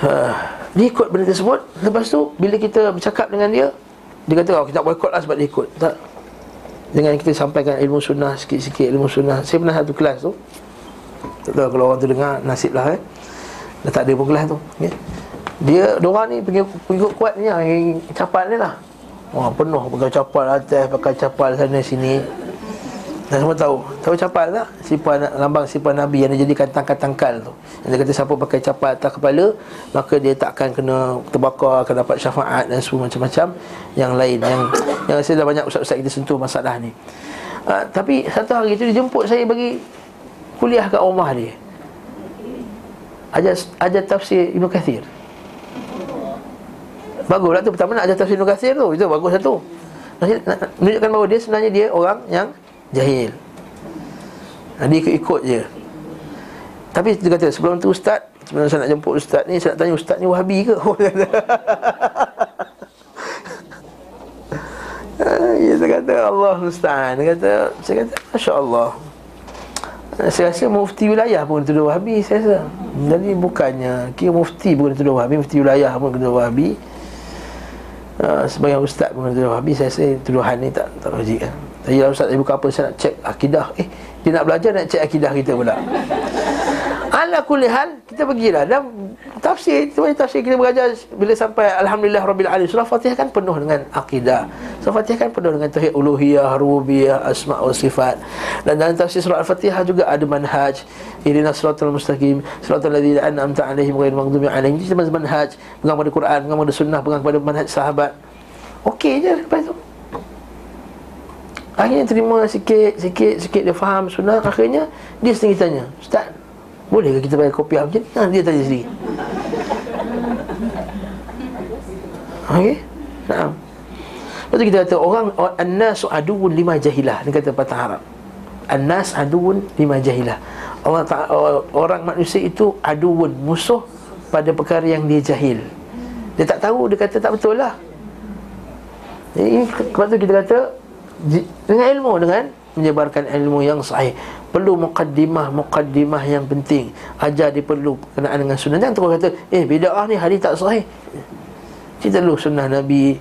Uh, dia ikut benda tersebut Lepas tu Bila kita bercakap dengan dia Dia kata oh, Kita tak boykot lah sebab dia ikut Tak Dengan kita sampaikan ilmu sunnah Sikit-sikit ilmu sunnah Saya pernah satu kelas tu Tak tahu kalau orang tu dengar Nasib lah eh. Dah tak ada pun kelas tu okay? Dia Diorang ni pengikut kuat ni Yang capal ni lah. Wah penuh pakai capal atas Pakai capal sana sini. Dan semua tahu. Tahu capal tak? Sipan, lambang sipan Nabi yang dijadikan tangkal-tangkal tu. Yang dia kata siapa pakai capal atas kepala Maka dia tak akan kena terbakar Akan dapat syafaat dan semua macam-macam Yang lain. Yang yang saya dah banyak ustaz-ustaz kita sentuh masalah ni. Ha, Tapi satu hari tu dia jemput saya bagi Kuliah kat rumah dia. Ajar, ajar tafsir Ibn Kathir. Baguslah tu pertama nak ajar tafsir Ibn Kathir tu. Itu bagus satu Menunjukkan bahawa dia sebenarnya dia orang yang jahil. Dia ikut-ikut je. Tapi dia kata sebelum tu ustaz Sebelum saya nak jemput ustaz ni Saya nak tanya ustaz ni wahabi ke? Ya, saya kata. Allah Ustaz. Dia kata Saya kata Masya Allah Saya rasa mufti wilayah pun tuduh wahabi Saya rasa. Jadi bukannya Kira mufti pun tuduh wahabi Mufti wilayah pun tuduh wahabi. Uh, Sebagai ustaz pun tuduh wahabi Saya rasa tuduhan ni tak Tak logik kan Tadi lah ustaz saya buka apa Saya nak cek akidah. Eh dia nak belajar nak cek akidah kita pula Ala kulli hal kita pergilah dan tafsir itu tafsir kita belajar bila sampai alhamdulillah rabbil alamin surah Fatihah kan penuh dengan akidah. Surah Fatihah kan penuh dengan tauhid uluhiyah, rububiyah, asma wa sifat. Dan dalam tafsir surah Al-Fatihah juga ada manhaj Irina siratal mustaqim siratal ladzina an'amta alaihim ghairil maghdubi alaihim. Itu manhaj, pegang pada Quran, pegang pada sunnah, pegang pada manhaj sahabat. Okey je lepas tu. Akhirnya terima sikit, sikit, sikit dia faham sunnah Akhirnya dia sendiri tanya Ustaz, boleh ke kita bayar kopi macam ni? Ha, dia tanya sendiri. Okey? Nah. Lepas tu kita kata orang An-nas aduun lima jahilah. Ni kata patah Arab. An-nas aduun lima jahilah. Allah ta- Orang manusia itu aduun Musuh pada perkara yang dia jahil. Dia tak tahu Dia kata tak betul lah. Ini Lepas tu kita kata Dengan ilmu Dengan menyebarkan ilmu yang sahih perlu mukaddimah-mukaddimah yang penting. Ajar dia perlu kenaan dengan sunnah. Jangan terus kata eh bid'ah ni hadis tak sahih. Kita dulu sunnah nabi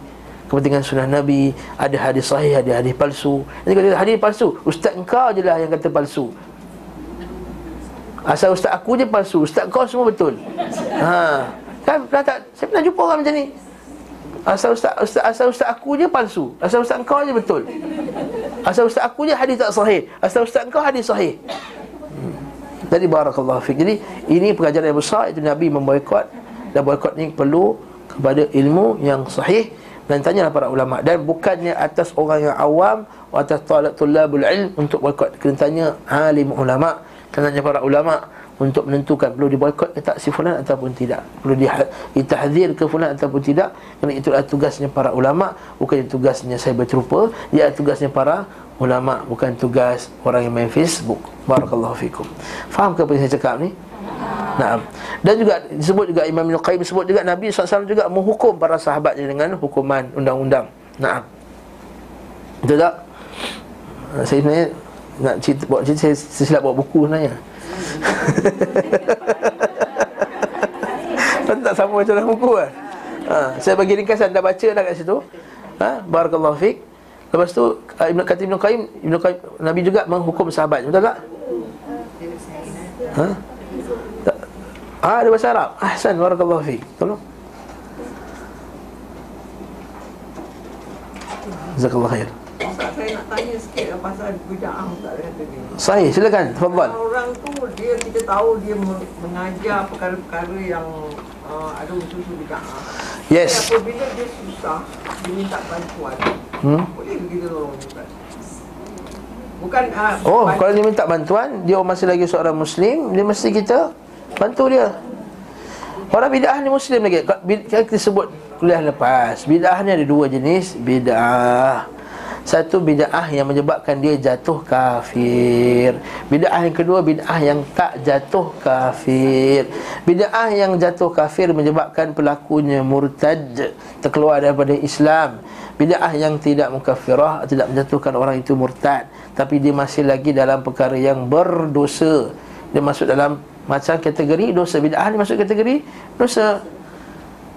kepentingan sunnah nabi. Ada hadis sahih ada hadis palsu. Jadi kalau hadis palsu ustaz engkau je lah yang kata palsu. Asal ustaz aku je palsu. Ustaz kau semua betul. Ha. Kan pernah tak saya pernah jumpa orang macam ni Asal ustaz, ustaz, asal ustaz aku je palsu. Asal ustaz kau je betul. Asal ustaz aku je hadis tak sahih. Asal ustaz kau hadis sahih. Hmm. Jadi barakallahu fiqh Jadi ini pengajaran yang besar Itu Nabi memboikot Dan boikot ni perlu Kepada ilmu yang sahih Dan tanyalah para ulama' Dan bukannya atas orang yang awam Atas tulabul ilm Untuk boikot. Kena tanya alim ulama' Kena tanya para ulama' untuk menentukan perlu diboikot ke tak si fulan ataupun tidak. Perlu ditahzir ke fulan ataupun tidak. Kerana itulah tugasnya para ulama bukan tugasnya saya berterupa ia tugasnya para ulama bukan tugas orang yang main Facebook. Barakallahu fikum. Faham ke apa yang saya cakap ni? Nah, dan juga disebut juga Imam Ibn Qayyim sebut juga Nabi SAW juga menghukum para sahabatnya dengan hukuman undang-undang. Nah, betul tak? Saya sebenarnya nak cerita, saya silap buat buku sebenarnya. Kan tak sama macam dalam buku kan ha, Saya bagi ringkasan dah baca dah kat situ ha, Barakallahu fiqh Lepas tu uh, Ibn Khatib Ibn Qayyim Ibn Qayyim Nabi juga menghukum sahabat Betul tak? Ha? Ah, ada bahasa Arab. Ahsan, barakallahu fiik. Tolong. Jazakallah khair saya nak tanya sikit lah pasal bida'ah Ustaz kata ni. Sahih, silakan. Tafadhal. Orang tu dia kita tahu dia mengajar perkara-perkara yang uh, ada usul-usul bida'ah. Yes. Tapi apabila dia susah, dia minta bantuan. Hmm? Boleh kita tolong Ustaz? Bukan uh, Oh, kalau dia minta bantuan, dia masih lagi seorang muslim, dia mesti kita bantu dia. Orang bid'ah ni muslim lagi. Kita sebut kuliah lepas. Bid'ah ni ada dua jenis, bid'ah satu bid'ah yang menyebabkan dia jatuh kafir. Bid'ah yang kedua bid'ah yang tak jatuh kafir. Bid'ah yang jatuh kafir menyebabkan pelakunya murtad Terkeluar daripada Islam. Bid'ah yang tidak mukafirah Tidak menjatuhkan orang itu murtad. Tapi dia masih lagi dalam perkara yang berdosa. Dia masuk dalam macam kategori dosa. Bid'ah ni masuk kategori dosa.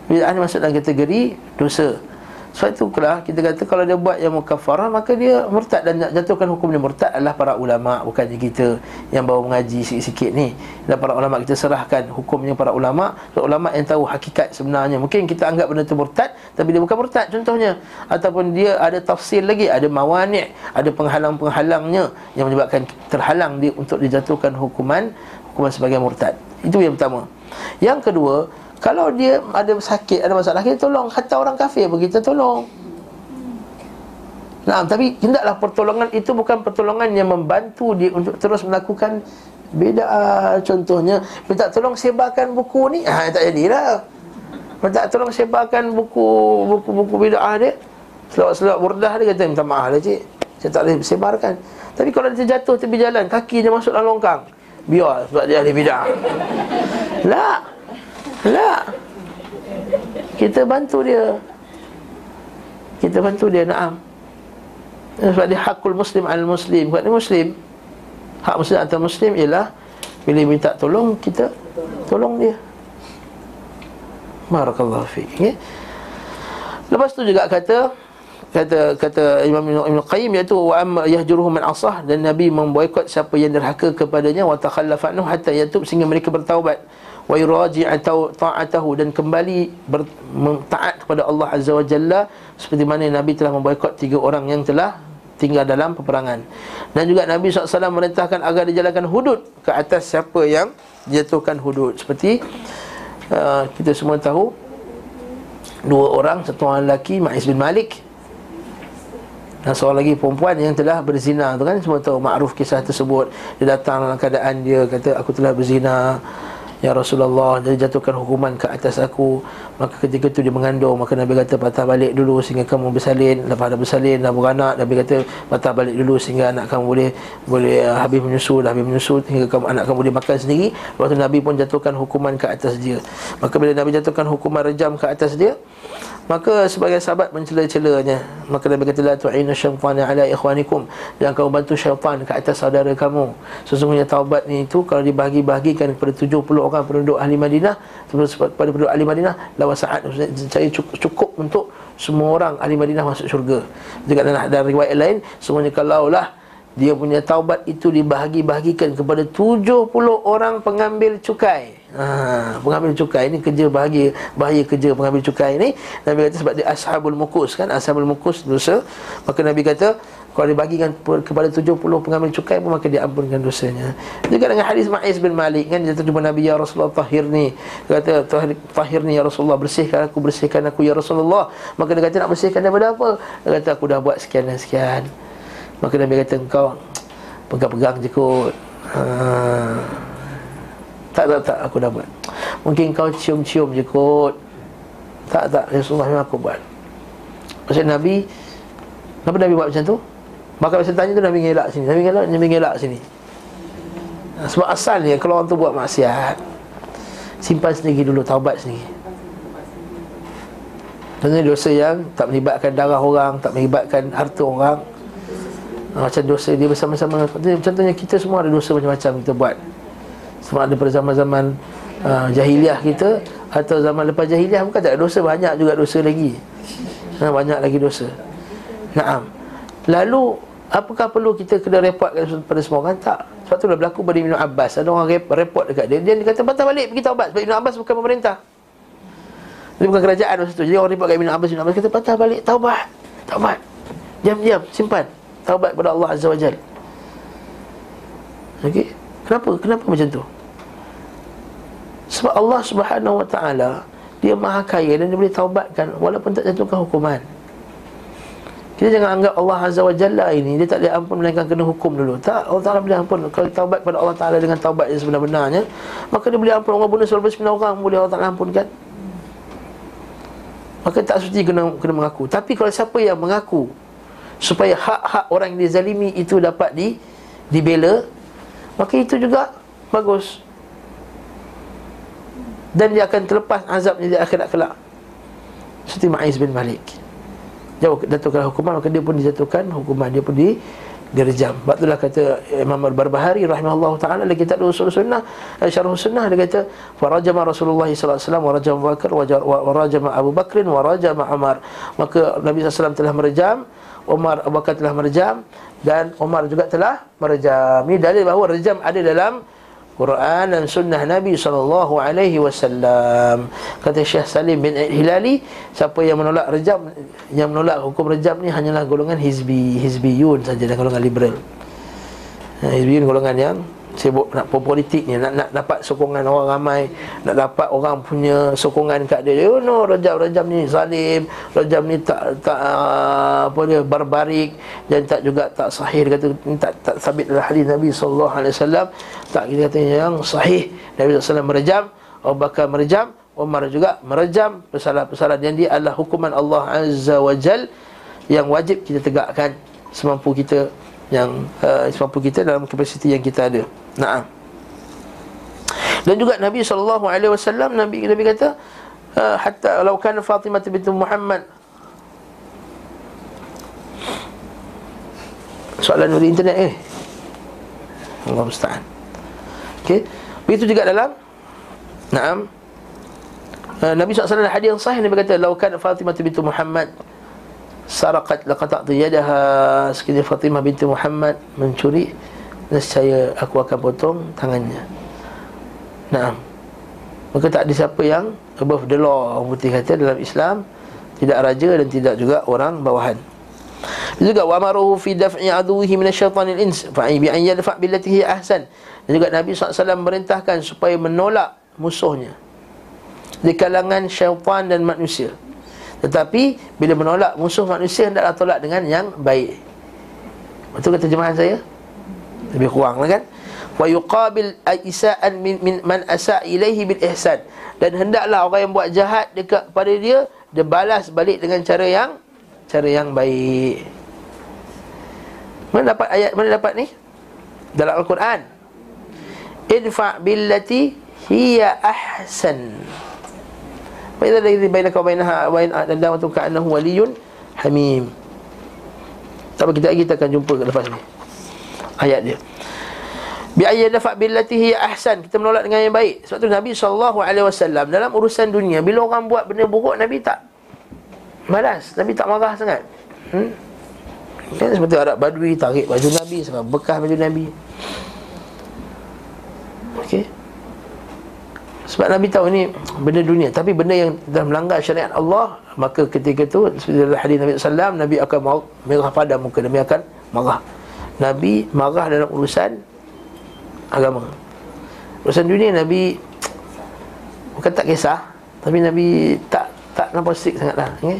Bid'ah ni masuk dalam kategori dosa sebab itu itulah kita kata kalau dia buat yang mukafarah maka dia murtad dan jatuhkan hukum dia murtad adalah para ulama bukannya kita yang baru mengaji sikit-sikit ni. Dan para ulama kita serahkan hukumnya para ulama, para ulama yang tahu hakikat sebenarnya. Mungkin kita anggap benda itu murtad tapi dia bukan murtad contohnya ataupun dia ada tafsir lagi, ada mawani', ada penghalang-penghalangnya yang menyebabkan terhalang dia untuk dijatuhkan hukuman hukuman sebagai murtad. Itu yang pertama. Yang kedua, kalau dia ada sakit, ada masalah Kita tolong. Kata orang kafir pun kita tolong. Nah, tapi hendaklah pertolongan itu bukan pertolongan yang membantu dia untuk terus melakukan beda contohnya minta tolong sebarkan buku ni. Ha tak jadilah. Minta tolong sebarkan buku buku-buku bid'ah dia. Selawat-selawat burdah dia kata minta maaf lah cik. Saya tak boleh sebarkan. Tapi kalau dia jatuh tepi jalan kaki dia masuk dalam longkang biar sebab dia ahli bid'ah. Lah lah kita bantu dia. Kita bantu dia na'am. Sebab dia hakul muslim al muslim bukan dia muslim. Hak muslim atau muslim ialah bila minta tolong kita tolong dia. Barakallahu fiik okay? lepas tu juga kata kata kata Imam Ibn Qayyim iaitu wa amma yahjuruhum man asah dan Nabi memboikot siapa yang derhaka kepadanya wa takhallafa anhu hatta yatub sehingga mereka bertaubat wa yuraji atau ta'atahu dan kembali taat kepada Allah Azza wa Jalla seperti mana Nabi telah memboikot tiga orang yang telah tinggal dalam peperangan. Dan juga Nabi SAW merintahkan agar dijalankan hudud ke atas siapa yang jatuhkan hudud. Seperti uh, kita semua tahu dua orang satu orang lelaki Ma'is bin Malik dan seorang lagi perempuan yang telah berzina. Tu kan semua tahu makruf kisah tersebut. Dia datang dalam keadaan dia kata aku telah berzina Ya Rasulullah Dia jatuhkan hukuman ke atas aku. Maka ketika itu dia mengandung Maka Nabi kata patah balik dulu Sehingga kamu bersalin. Lepas ada bersalin Dah beranak Nabi kata patah balik dulu Sehingga anak kamu boleh Boleh uh, habis menyusu Dah habis menyusu Sehingga kamu, anak kamu boleh makan sendiri. Lepas tu Nabi pun jatuhkan hukuman ke atas dia. Maka bila Nabi jatuhkan hukuman rejam ke atas dia Maka sebagai sahabat mencela-celanya. Maka Nabi kata La tu'ina syaitana ala ikhwanikum. Jangan kamu bantu syaitan ke atas saudara kamu. Sesungguhnya taubat ni itu Kalau dibahagi-bahagikan kepada 70 orang penduduk ahli Madinah Kepada penduduk ahli Madinah Lawa saat saya cukup untuk Semua orang ahli Madinah masuk syurga. Juga dalam, dalam riwayat lain Semuanya kalaulah dia punya taubat itu dibahagi-bahagikan kepada 70 orang pengambil cukai. Ha, pengambil cukai ini kerja bahaya, bahaya kerja pengambil cukai ini. Nabi kata sebab dia ashabul mukus kan, ashabul mukus dosa. Maka Nabi kata kalau dibagikan kepada 70 pengambil cukai pun maka diampunkan dosanya. Juga dengan hadis Ma'is bin Malik kan dia jumpa Nabi ya Rasulullah tahirni. Dia kata tahirni ya Rasulullah bersihkan aku bersihkan aku ya Rasulullah. Maka dia kata nak bersihkan daripada apa? Dia kata aku dah buat sekian dan sekian. Maka Nabi kata engkau Pegang-pegang je kot ha. Tak, tak, tak Aku dah buat. Mungkin kau cium-cium je kot. Tak, tak Rasulullah memang aku buat. Maksud Nabi Kenapa Nabi buat macam tu? Maka masa tanya tu Nabi ngelak sini. Nabi ngelak, Nabi ngelak sini. Sebab asalnya Kalau orang tu buat maksiat Simpan sendiri dulu Taubat sendiri. Contohnya dosa yang tak melibatkan darah orang Tak melibatkan harta orang. Macam dosa dia bersama-sama. Contohnya kita semua ada dosa macam-macam kita buat Semua ada pada zaman-zaman uh, Jahiliah kita Atau zaman lepas jahiliah Bukan tak ada dosa Banyak juga dosa lagi. Ha, Banyak lagi dosa. Naam. Lalu Apakah perlu kita kena repot pada semua orang? Tak. Sebab tu dah berlaku pada Ibn Abbas. Ada orang repot dekat dia. Dia kata patah balik pergi taubat. Sebab Ibn Abbas bukan pemerintah. Dia bukan kerajaan masa tu. Jadi orang repot kat Ibn Abbas Ibn Abbas kata patah balik taubat. Taubat. Diam-diam simpan. Taubat kepada Allah Azza wa Jal. Okey? Kenapa? Kenapa macam tu? Sebab Allah Subhanahu Wa Taala Dia maha kaya dan dia boleh taubatkan Walaupun tak jatuhkan hukuman. Kita jangan anggap Allah Azza wa Jalla ini Dia tak boleh ampun melainkan kena hukum dulu. Tak, Allah Ta'ala boleh ampun. Kalau taubat kepada Allah Ta'ala dengan taubat yang sebenar-benarnya Maka dia boleh ampun. Orang bunuh 19 orang Boleh Allah Ta'ala ampunkan. Maka tak suci kena, kena mengaku. Tapi kalau siapa yang mengaku supaya hak-hak orang yang dizalimi itu dapat di dibela maka itu juga bagus dan dia akan terlepas azabnya di akhirat kelak seperti Ma'iz bin Malik jauh jatuhkan hukuman maka dia pun dijatuhkan hukuman dia pun di direjam. Sebab itulah kata Imam Al-Barbahari rahimahullah taala dalam kitab Usul Sunnah, Syarh Sunnah dia kata farajama Rasulullah sallallahu alaihi wasallam wa rajama Abu Bakar wa rajama Abu Bakr wa rajama Umar. Maka Nabi sallallahu telah merejam Umar Abu Bakar telah merejam dan Umar juga telah merejam. Ini dalil bahawa rejam ada dalam Quran dan sunnah Nabi sallallahu alaihi wasallam. Kata Syekh Salim bin Hilali, siapa yang menolak rejam, yang menolak hukum rejam ni hanyalah golongan hizbi, hizbiyun saja dan golongan liberal. Ha, hizbiyun golongan yang Sibuk nak politik ni Nak, nak dapat sokongan orang ramai Nak dapat orang punya sokongan kat dia. Oh no, Rajab-Rajab ni zalim Rajab ni tak, tak uh, apa dia, barbarik Dan tak juga tak sahih. Dia kata, tak, tak sabit dalam hadis Nabi SAW Tak, kita kata yang sahih. Nabi SAW merejam Abu Bakar merejam Umar juga merejam. Persalahan-persalahan Yang dia adalah hukuman Allah Azza wa Jal Yang wajib kita tegakkan. Semampu kita yang uh, semampu kita dalam kapasiti yang kita ada. Naam. Dan juga Nabi sallallahu alaihi wasallam Nabi Nabi kata uh, hatta law kana Fatimah binti Muhammad. Soalan dari internet eh Allah musta'an. Okey. Begitu juga dalam Naam uh, Nabi SAW ada hadis yang sahih Nabi kata Lau kan Fatimah binti Muhammad Sarakat laqata'tu yadaha. Sekiranya Fatimah binti Muhammad Mencuri Nescaya aku akan potong tangannya. Nah Maka tak ada siapa yang Above the law putih kata dalam Islam Tidak raja dan tidak juga orang bawahan. Juga wa amaruhu fi daf'i aduhi minasyaitanil ins fa'i bi an yadfa' billati ahsan. Dan juga Nabi SAW merintahkan supaya menolak musuhnya di kalangan syaitan dan manusia. Tetapi bila menolak musuh manusia hendaklah tolak dengan yang baik. Betul kata terjemahan saya? Lebih kurang lah kan? Wa yuqabil isa'an min, min man asa' ilaihi bil ihsan. Dan hendaklah orang yang buat jahat dekat pada dia dia balas balik dengan cara yang cara yang baik. Mana dapat ayat mana dapat ni? Dalam Al-Quran. Idfa' billati hiya ahsan. Fa idza alladhi bainaka wa bainaha wa in adawatu ka'annahu waliyyun hamim. Tak kita kita akan jumpa lepas ni. Ayat dia. Bi ayyi dafa billatihi ahsan. Kita menolak dengan yang baik. Sebab tu Nabi sallallahu alaihi wasallam dalam urusan dunia bila orang buat benda buruk Nabi tak malas, Nabi tak marah sangat. Hmm? Kan seperti Arab Badui tarik baju Nabi sebab bekas baju Nabi. Okey. Sebab Nabi tahu ni benda dunia Tapi benda yang dah melanggar syariat Allah Maka ketika itu Seperti dalam hadis Nabi SAW Nabi akan merah pada muka Nabi akan marah Nabi marah dalam urusan Agama. Urusan dunia Nabi Bukan tak kisah Tapi Nabi tak tak nampak strict sangat lah okay?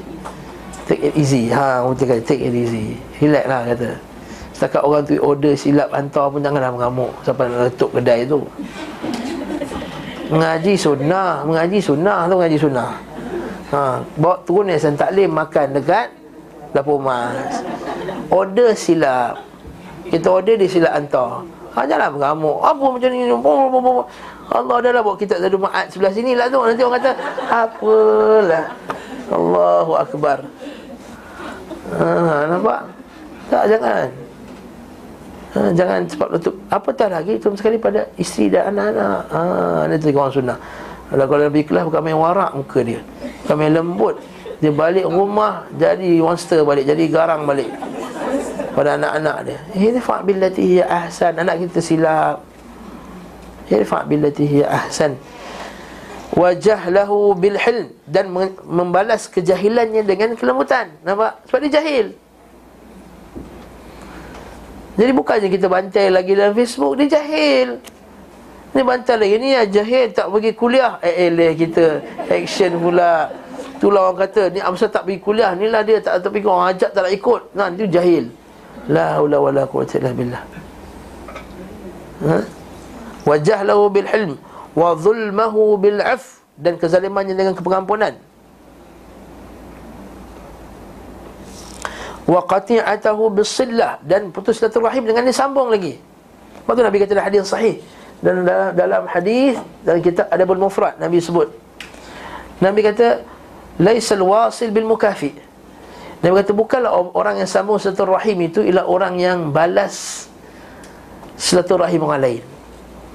Take it easy. Ha, take it easy. Relax lah kata. Setakat orang tu order silap hantar pun Janganlah mengamuk Sampai nak letup kedai tu. Mengaji sunnah Mengaji sunnah tu mengaji sunnah. Ha, Bawa turun yayasan taklim Makan dekat Dapur mas. Order silap Kita order dia silap hantar ha, Janganlah mengamuk. Apa macam ni? Allah dah lah buat kita Zadu Ma'at sebelah sini lah tu. Nanti orang kata Apalah. Allahu Akbar. Ha, Nampak? Tak jangan. Ha, Jangan cepat letup. Apatah lagi? Terus sekali pada isteri dan anak-anak. Ha, Ini tiga orang sunnah. Kalau lebih ikhlas Bukan main warak muka dia. Bukan main lembut. Dia balik rumah Jadi monster balik Jadi garang balik Pada anak-anak dia. Hirfa' billati hiya ahsan. Anak kita silap. Hirfa' billati hiya ahsan. Wajah lahu Dan membalas kejahilannya dengan kelembutan Nampak? Sebab dia jahil. Jadi bukannya kita bantai lagi dalam Facebook Dia jahil. Ni bantai lagi Ni jahil tak pergi kuliah. Eh eh kita. Action pula Itulah orang kata Ni Amsa tak pergi kuliah Ni lah dia tak, tak pergi Orang ajak tak nak ikut. Nah itu jahil. La hawla wa la quwata illa billah. Ha? Lahu bil hilm Wa zulmahu bil af Dan kezalimannya dengan kepengampunan. Wa qati'atahu bisillah dan putus silaturahim dengan disambung lagi. Lepas tu Nabi kata dalam hadis sahih dan dalam, dalam hadis dalam kitab Adabul Mufrad Nabi sebut. Nabi kata laisal wasil bil mukafi. Nabi kata bukanlah orang yang sambung silaturahim itu ialah orang yang balas silaturahim orang lain.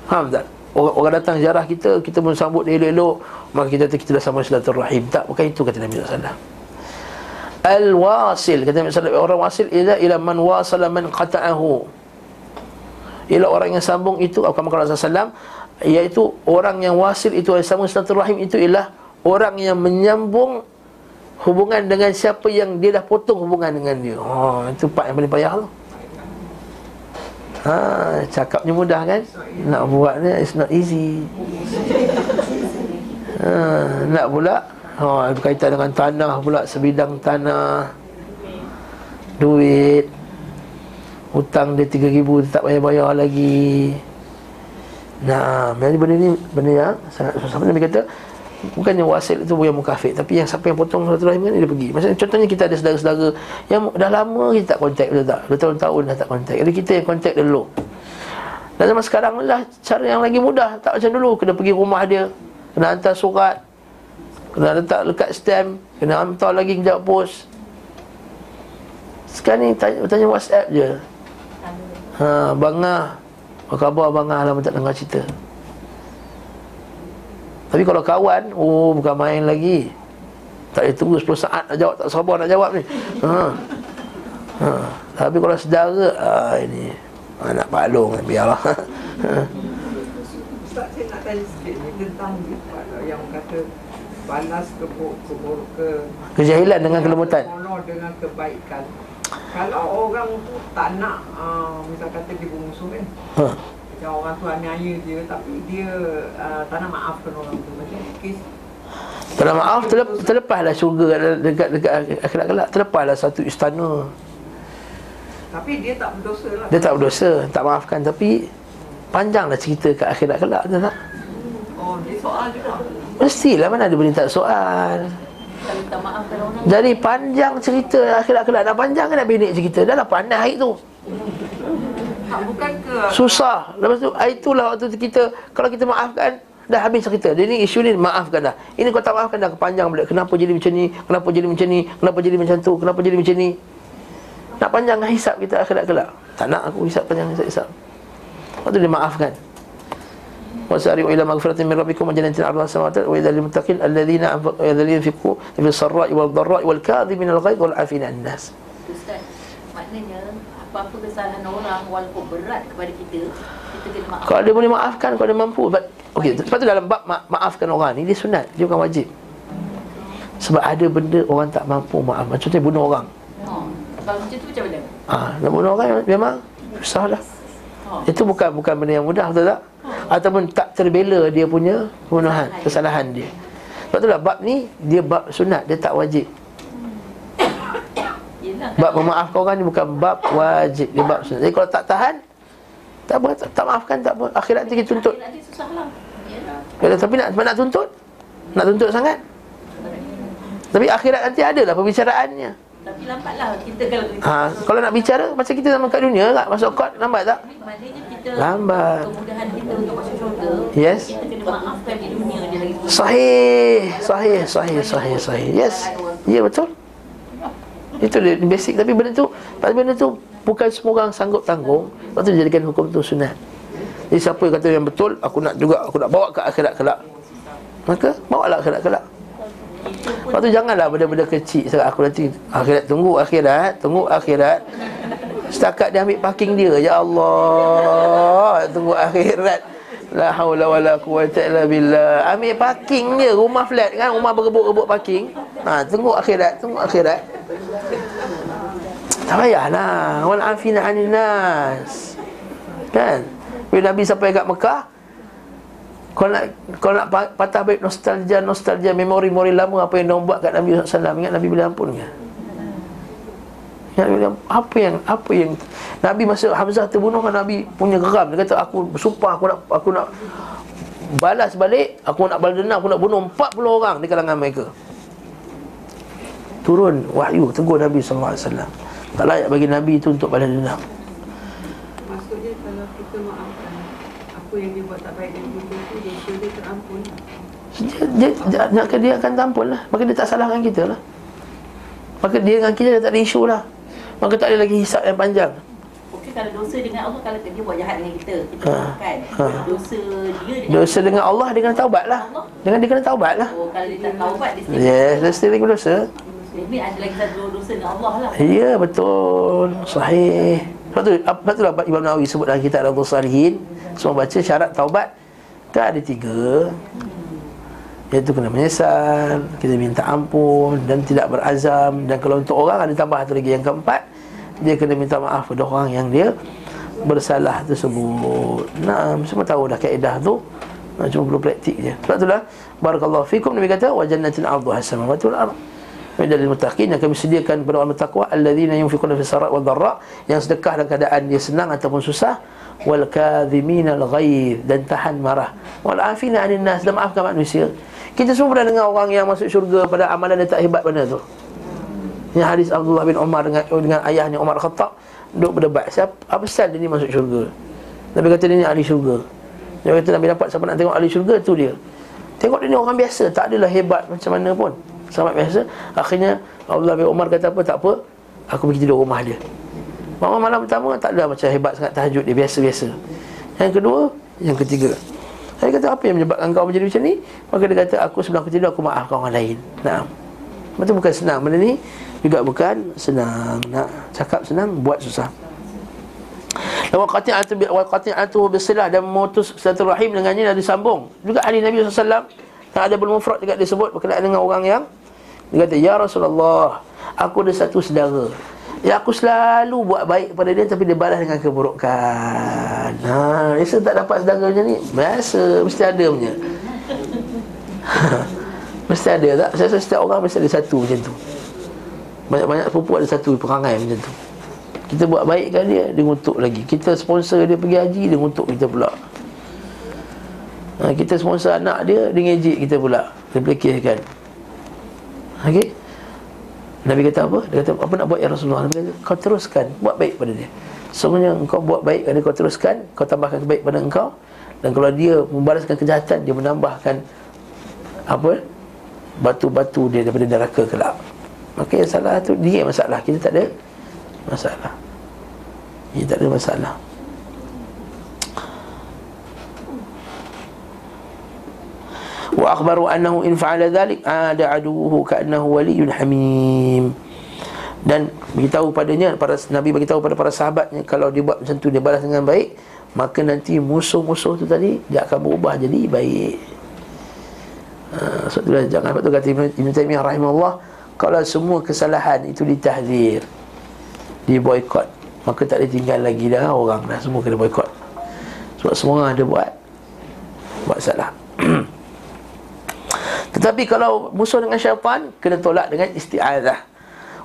Faham tak? Orang, orang datang ziarah kita, kita pun sambut dia elok-elok, maka kita kita dah sambung silaturahim. Tak, bukan itu kata Nabi sallallahu alaihi wasallam. Al-wasil Kata Nabi SAW Orang wasil Ila ila man wasala man qata'ahu Ila orang yang sambung itu Apa kata Rasulullah SAW Iaitu orang yang wasil itu Yang sambung rahim itu Ialah orang yang menyambung Hubungan dengan siapa yang Dia dah potong hubungan dengan dia Oh, Itu part yang paling payah tu Ha, cakapnya mudah kan? Nak buatnya it's not easy. Ha, nak pula ha, berkaitan dengan tanah pula sebidang tanah duit hutang dia 3000 dia tak bayar-bayar lagi. Nah, jadi benda ni benda yang sangat susah. Nabi kata bukannya wasil itu yang mukafir tapi yang siapa yang potong silaturahim kan dia pergi. Maksudnya contohnya kita ada saudara-saudara yang dah lama kita tak kontak betul tak? Bertahun-tahun dah tak kontak. Jadi kita yang kontak dulu. Dan zaman sekarang lah cara yang lagi mudah tak macam dulu kena pergi rumah dia, kena hantar surat, kena letak lekat stamp, kena hantar lagi kejap pos. Sekarang ni tanya, tanya WhatsApp je. Ha, bangah. Apa khabar bangah lama tak dengar cerita. Tapi kalau kawan, oh bukan main lagi. Tak boleh tunggu 10 saat nak jawab, tak sabar nak jawab ni. Ha. Ha. Tapi kalau saudara, ah, ini anak Pak Long, biarlah. Ustaz saya nak tanya sikit ni tentang yang kata balas kebur, kebur ke Kejahilan dengan kelembutan. Dengan kebaikan. Kalau orang tu tak nak uh, misal kata dia bermusuh kan. Ha. Macam orang tu aniaya dia tapi dia uh, tak nak maafkan orang tu. Macam kes Kalau maaf, terlep, terlepaslah syurga dekat, dekat akhirat kelak. Terlepaslah satu istana. tapi dia tak berdosa lah. Dia tak berdosa, tak maafkan. Tapi panjanglah cerita kat akhirat kelak. Betul tak? Oh, dia soal juga. Mestilah mana ada benda tak soal. Tak Jadi panjang cerita akhirat kelak. Dah panjang kan nak pendek cerita. Dah lah pandai hari tu. Susah. Lepas tu ah, Itulah waktu tu kita Kalau kita maafkan Dah habis cerita. Dia ni isu ni maafkan dah. Ini kau tak maafkan dah Kepanjang balik. Kenapa jadi macam ni? Kenapa jadi macam ni? Kenapa jadi macam tu? Kenapa jadi macam ni? Nak panjang hisap kita akhirat kelak. Tak nak aku hisap panjang hisap-hisap Waktu dia maafkan. Wasari'u ila maghfiratin min rabbikum wa jannatin 'arduha as-samawati wa idza lil muttaqin alladhina anfaqu wa alladhina yunfiqu fi as-sarra'i wal dharra'i wal kadhimina al-ghayz wal 'afina 'anil nas. Ustaz Maknanya Apa-apa kesalahan orang Walaupun berat kepada kita Kita kena maaf Kalau dia boleh maafkan, kalau dia mampu But, Okey, lepas tu dalam bab ma- maafkan orang ni Dia sunat, dia bukan wajib. Sebab ada benda orang tak mampu maaf. Macam Contohnya bunuh orang. Oh. Kalau macam tu macam mana? ha, Nak bunuh orang memang susah lah. Oh. Itu bukan bukan benda yang mudah, betul tak? Ataupun tak terbela dia punya pembunuhan, kesalahan dia. Sebab tu lah bab ni, dia bab sunat, dia tak wajib Bab memaafkan orang ni bukan bab wajib, dia bab sunat. Jadi kalau tak tahan Tak apa, tak, tak maafkan, tak apa. Akhirat nanti kita tuntut. Nanti susah lah. Yalah, Tapi nak, nak tuntut Nak tuntut sangat. Tapi akhirat nanti ada lah perbicaraannya. Tapi lambat lah kita kalau ha, Kalau nak bicara Macam kita zaman kat dunia tak Masuk court lambat tak? Maknanya kita Lambat. Kemudahan kita untuk masuk syurga Yes. Kita kena maafkan di dunia je lagi. Sahih Sahih Sahih Sahih Sahih. Yes. Ya betul Itu dia basic. Tapi benda tu Tapi benda tu Bukan semua orang sanggup tanggung Lepas tu dijadikan hukum tu sunat. Jadi siapa yang kata yang betul Aku nak juga Aku nak bawa ke akhirat kelak Maka bawa lah akhirat kelak Lepas tu janganlah benda-benda kecil Sebab aku nanti Akhirat tunggu akhirat Tunggu akhirat. Setakat dia ambil parking dia Ya Allah Tunggu akhirat La haula wa la quwata illa billah. Ambil parking dia Rumah flat kan Rumah berebut-rebut parking. Ha, Tunggu akhirat Tunggu akhirat. Tak payahlah. Wal afina anin nas. Kan? Bila Nabi sampai kat Mekah kalau nak kalau nak pa- patah balik nostalgia nostalgia memori-memori lama apa yang dia buat kat Nabi SAW ingat Nabi bila ampun ke? Ingat Nabi bila ampun? Apa yang apa yang Nabi masa Hamzah terbunuh kan Nabi punya geram. Dia kata aku bersumpah aku nak aku nak balas balik aku nak balas dendam aku nak bunuh 40 orang di kalangan mereka. Turun wahyu tegur Nabi SAW tak layak bagi Nabi itu untuk balas dendam. Maksudnya kalau kita maafkan apa yang dia buat tak baik dengan kita tu dosa dia terampun. dia, dia, dia, maka dia akan tampun lah. Maka dia tak salahkan kita lah. Maka dia dengan kita dah tak ada isu lah Maka tak ada lagi hisap yang panjang. Okey kalau dosa dengan Allah Kalau dia buat jahat dengan kita Kita Ha. maafkan. Ha. Dosa dia dengan Dosa dengan Allah Dia kena taubat lah. Dengan dia kena taubat lah. Oh kalau dia tak taubat Dia still Yes, dia still lagi berdosa Ini ada lagi satu dosa dengan Allah lah. Ya, betul. Sahih. Sebab tu, sebab tu lah Imam Nawawi sebut dalam kitab Radul Salihin Semua baca syarat taubat Kan ada tiga. Iaitu kena menyesal Kita minta ampun Dan tidak berazam. Dan kalau untuk orang ada tambah satu lagi Yang keempat Dia kena minta maaf pada orang yang dia bersalah tersebut. Nah, semua tahu dah kaedah tu. Nah, cuma perlu praktik je. Sebab itulah barakallahu fikum Nabi kata wa jannatin 'arduha as-samawati wal ardh. Dalil muttaqin yang kami sediakan kepada orang bertakwa alladzina yunfiquna fis sarai wal dharra yang sedekah dalam keadaan dia senang ataupun susah wal kadhimina al dan tahan marah wal afina 'anil nas dan maafkan manusia. Kita semua pernah dengar orang yang masuk syurga pada amalan dia tak hebat mana tu. Yang hadis Abdullah bin Umar dengan dengan ayahnya Umar Khattab duduk berdebat siapa apa pasal dia ni masuk syurga. Nabi kata dia ni ahli syurga. Dia kata Nabi dapat siapa nak tengok ahli syurga tu dia. Tengok dia ni orang biasa, tak adalah hebat macam mana pun. Sangat biasa. Akhirnya Abdullah bin Umar kata apa? Tak apa. Aku pergi tidur rumah dia. Malam malam pertama tak ada macam hebat sangat tahajud dia biasa-biasa. Yang kedua, yang ketiga. Saya kata apa yang menyebabkan kau menjadi macam ni? Maka dia kata aku sebelum aku tidur aku maafkan orang lain. Nah. Betul bukan senang benda ni juga bukan senang. Nak cakap senang buat susah. Wa qati'atu bi wa qati'atu bisilah dan memutus silaturahim dengannya dan disambung. Juga hadis Nabi SAW yang ada bermufrad juga disebut berkenaan dengan orang yang dia kata ya Rasulullah aku ada satu saudara. Ya aku selalu buat baik kepada dia Tapi dia balas dengan keburukan. Ha, biasa tak dapat saudara macam ni? Biasa, mesti ada punya. Mesti ada tak? Saya rasa setiap orang mesti ada satu macam tu banyak-banyak sepupu ada satu perangai macam tu. Kita buat baik kan dia, dia ngutuk lagi. Kita sponsor dia pergi haji, dia ngutuk kita pula. Ha, Kita sponsor anak dia, dia ngejik kita pula. Dia pelekihkan Okey? Nabi kata apa? Dia kata, apa nak buat ya Rasulullah? Nabi kata, kau teruskan, buat baik pada dia. Semuanya engkau buat baik pada kau teruskan Kau tambahkan kebaik pada engkau. Dan kalau dia membalaskan kejahatan Dia menambahkan Apa? Batu-batu dia daripada neraka kelak Maka yang salah tu dia masalah. Kita tak ada masalah. Kita tak ada masalah. Wa akhbaru annahu in fa'ala dhalik Ada aduhu ka'annahu waliyun hamim. Dan beritahu padanya para Nabi beritahu pada para sahabatnya Kalau dia buat macam tu dia balas dengan baik Maka nanti musuh-musuh tu tadi Dia akan berubah jadi baik. Uh, Sebab tu jangan Sebab tu kata Ibn Taymiyah rahimahullah kalau semua kesalahan. Itu ditahzir Diboykot Maka tak ditinggal lagi dah. Orang dah Semua kena boykot Sebab semua ada buat. Buat salah. Tetapi kalau musuh dengan syaitan Kena tolak dengan isti'adah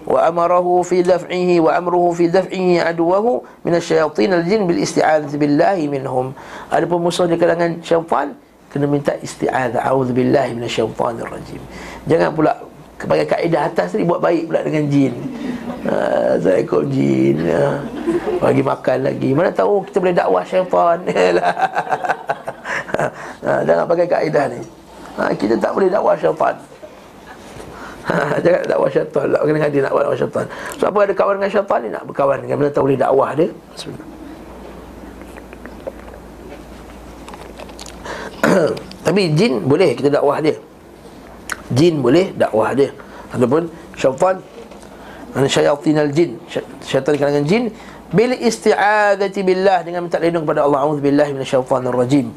Wa amarahu fi daf'ihi Wa amruhu fi daf'ihi aduwahu Minasyayatin al-jin bil isti'adah billahi minhum. Ada pun musuh di kalangan syaitan Kena minta isti'adah A'udzubillahi minasyaitanir rajim Jangan pula Kepada kaedah atas tadi buat baik pula dengan jin. Ha, Saya ikut jin ha. Bagi makan lagi. Mana tahu kita boleh dakwah syaitan. Ha, Jangan pakai kaedah ni. Ha, Kita tak boleh dakwah syaitan. Ha, Jangan dakwah syaitan. Tak kena dia nak buat dakwah syaitan. Sebab apa ada kawan dengan syaitan ni? Nak berkawan dengan Mana tahu boleh dakwah dia? Tapi jin boleh kita dakwah dia Jin boleh dakwah dia. Ataupun syaitan Syayatin al-jin Syaitan di kalangan jin Bil isti'adati billah Dengan minta lindung kepada Allah. A'udhu billahi minasyaitanir rajim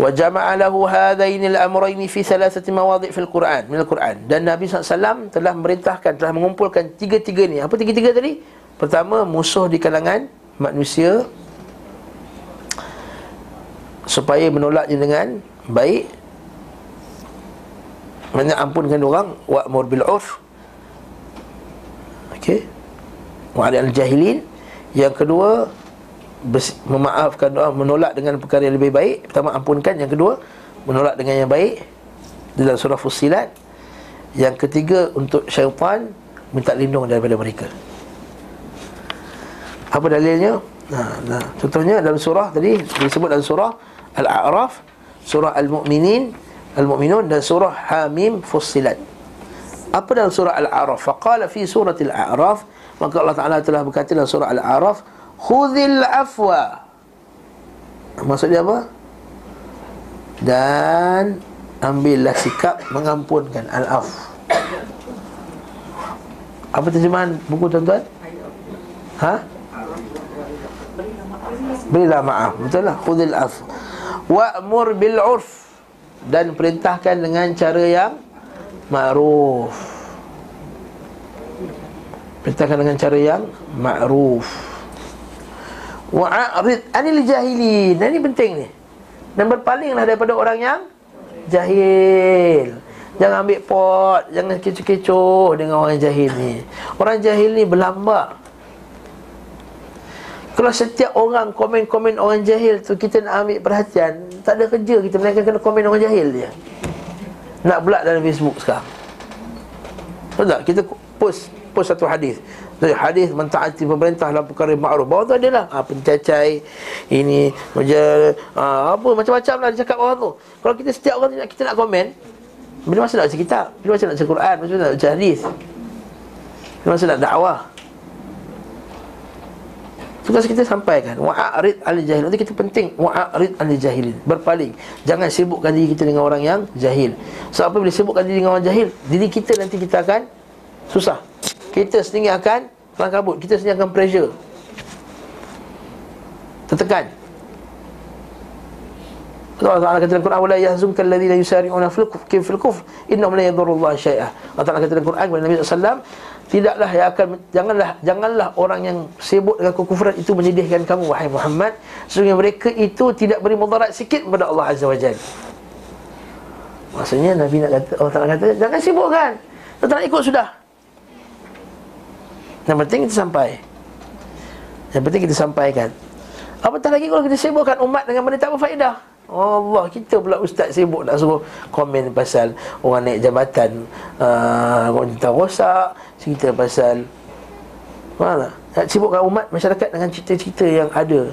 Wa jama'a lahu hadhaini al-amrayni fi thalathati mawadhi' fil Qur'an min al-Qur'an dan Nabi SAW telah memerintahkan telah mengumpulkan tiga-tiga ni. Apa tiga-tiga tadi? Pertama musuh di kalangan manusia supaya menolaknya dengan baik Maksudnya ampunkan orang Wa'mur bil'uf Okey. Wa'ali al-jahilin. Yang kedua Memaafkan orang Menolak dengan perkara yang lebih baik. Pertama ampunkan. Yang kedua Menolak dengan yang baik. Dalam surah Fusilat Yang ketiga Untuk syaitan Minta lindung daripada mereka. Apa dalilnya? Nah, nah. Contohnya dalam surah tadi Disebut dalam surah Al-A'raf Surah Al-Mu'minin Al-Mu'minun dan surah Hamim Fussilat. Apa dalam surah Al-A'raf? Faqala fi surah Al-A'raf, maka Allah Taala telah berkata dalam surah Al-A'raf, "Khudzil afwa." Maksudnya apa? Dan ambillah sikap mengampunkan al-af. Apa terjemahan buku tuan-tuan? Ha? Berilah maaf. Betul lah. Khudil af. Wa'mur bil 'urf dan perintahkan dengan cara yang ma'ruf. Perintahkan dengan cara yang ma'ruf. Wa'arid anil jahilin. Ini penting ni. Dan berpalinglah daripada orang yang Jahil. Jangan ambil pot Jangan kecoh-kecoh dengan orang jahil ni. Orang jahil ni berlambak Kalau setiap orang komen-komen orang jahil tu Kita nak ambil perhatian Tak ada kerja kita Melainkan kena komen orang jahil dia Nak pula dalam Facebook sekarang Betul tak? Kita post post satu hadis dari hadis mentaati pemerintah dalam perkara ma'ruf. Bawah tu adalah ha, pencacai ini menjadi ha, apa macam-macam lah dia cakap orang tu. Kalau kita setiap orang nak kita nak komen, bila masa nak baca kitab, bila masa nak baca Quran, bila masa nak baca hadis. Bila masa nak dakwah. Tugas kita sampaikan wa'arid al-jahil. Nanti kita penting wa'arid al-jahilin. Berpaling. Jangan sibukkan diri kita dengan orang yang jahil. Sebab apa bila sibukkan diri dengan orang jahil, diri kita nanti kita akan susah kita sendiri akan kelang kabut kita sendiri akan pressure tertekan Allah Ta'ala kata dalam Quran wala yahzunka alladhina yusari'una fil kufr fil kufr innahum la yadurrullaha syai'a. Allah Ta'ala kata dalam Quran kepada Nabi sallallahu tidaklah yang akan janganlah janganlah orang yang sibuk dengan kekufuran itu menyedihkan kamu wahai Muhammad. Sesungguhnya mereka itu tidak beri mudarat sikit kepada Allah Azza wa Jalla Maksudnya Nabi nak kata Allah Ta'ala kata jangan sibukkan tak nak ikut sudah. Yang penting kita sampai. Yang penting kita sampaikan. Apatah lagi kalau kita sibukkan umat dengan benda tak berfaedah Allah, kita pula ustaz sibuk nak suruh komen pasal orang naik jabatan. Uh, rosak Cerita pasal Mana? Nak sibukkan umat masyarakat dengan cerita-cerita yang ada.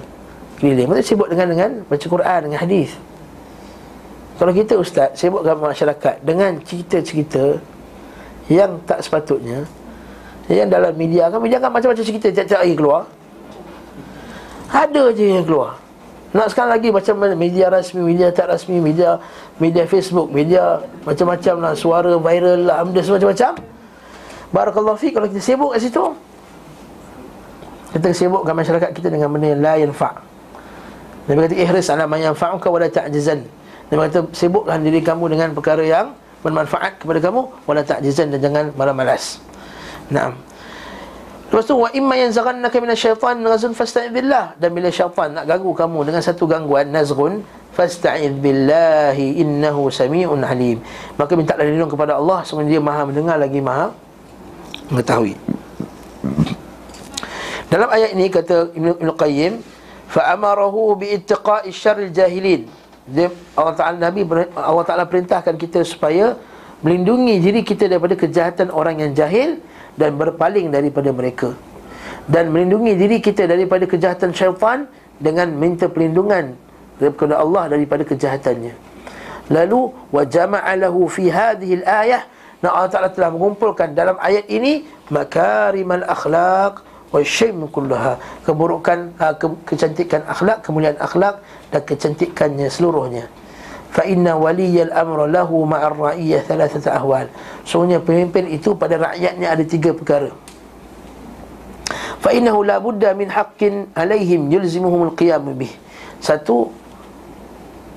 Keliling. Maksudnya sibuk dengan dengan baca Quran, dengan hadis. Kalau kita ustaz sibukkan masyarakat dengan cerita-cerita Yang tak sepatutnya yang dalam media kan Media kan macam-macam cerita Tiap-tiap hari keluar. Ada je yang keluar Nak sekarang lagi macam media rasmi Media tak rasmi Media media Facebook Media macam-macam lah Suara viral lah Benda semacam-macam Barakallahu fi Kalau kita sibuk kat situ Kita sibukkan masyarakat kita Dengan benda yang lain fa' Nabi kata ihris ala man yanfa'uka wa la ta'jizan. Nabi kata sibukkan diri kamu dengan perkara yang bermanfaat kepada kamu wala ta'jizan dan jangan malas-malas. Naam. Lepas tu wa imma yanzaghannaka minasyaitan nazghun fasta'id billah dan bila syaitan nak ganggu kamu dengan satu gangguan nazghun fasta'id billahi innahu samiun alim. Maka minta perlindungan kepada Allah sesungguhnya dia Maha mendengar lagi Maha mengetahui. Dalam ayat ini kata Ibnu Qayyim fa amarahu bi ittiqa'i syarril jahilin. Allah Taala Nabi Allah Taala perintahkan kita supaya melindungi diri kita daripada kejahatan orang yang jahil dan berpaling daripada mereka. Dan melindungi diri kita daripada kejahatan syaitan dengan minta perlindungan daripada Allah daripada kejahatannya. Lalu wa jama'a lahu fi hadhihi al-ayah Nah Allah Ta'ala telah mengumpulkan dalam ayat ini Makarimal akhlaq Wa syim kullaha Keburukan, uh, ke- kecantikan akhlak Kemuliaan akhlak Dan kecantikannya seluruhnya fa inna waliyal amra lahu ma'ar ra'iyah thalathata ahwal. Sebenarnya pemimpin itu pada rakyatnya ada tiga perkara. Fa innahu la budda min haqqin alaihim yulzimuhum alqiyam bih. Satu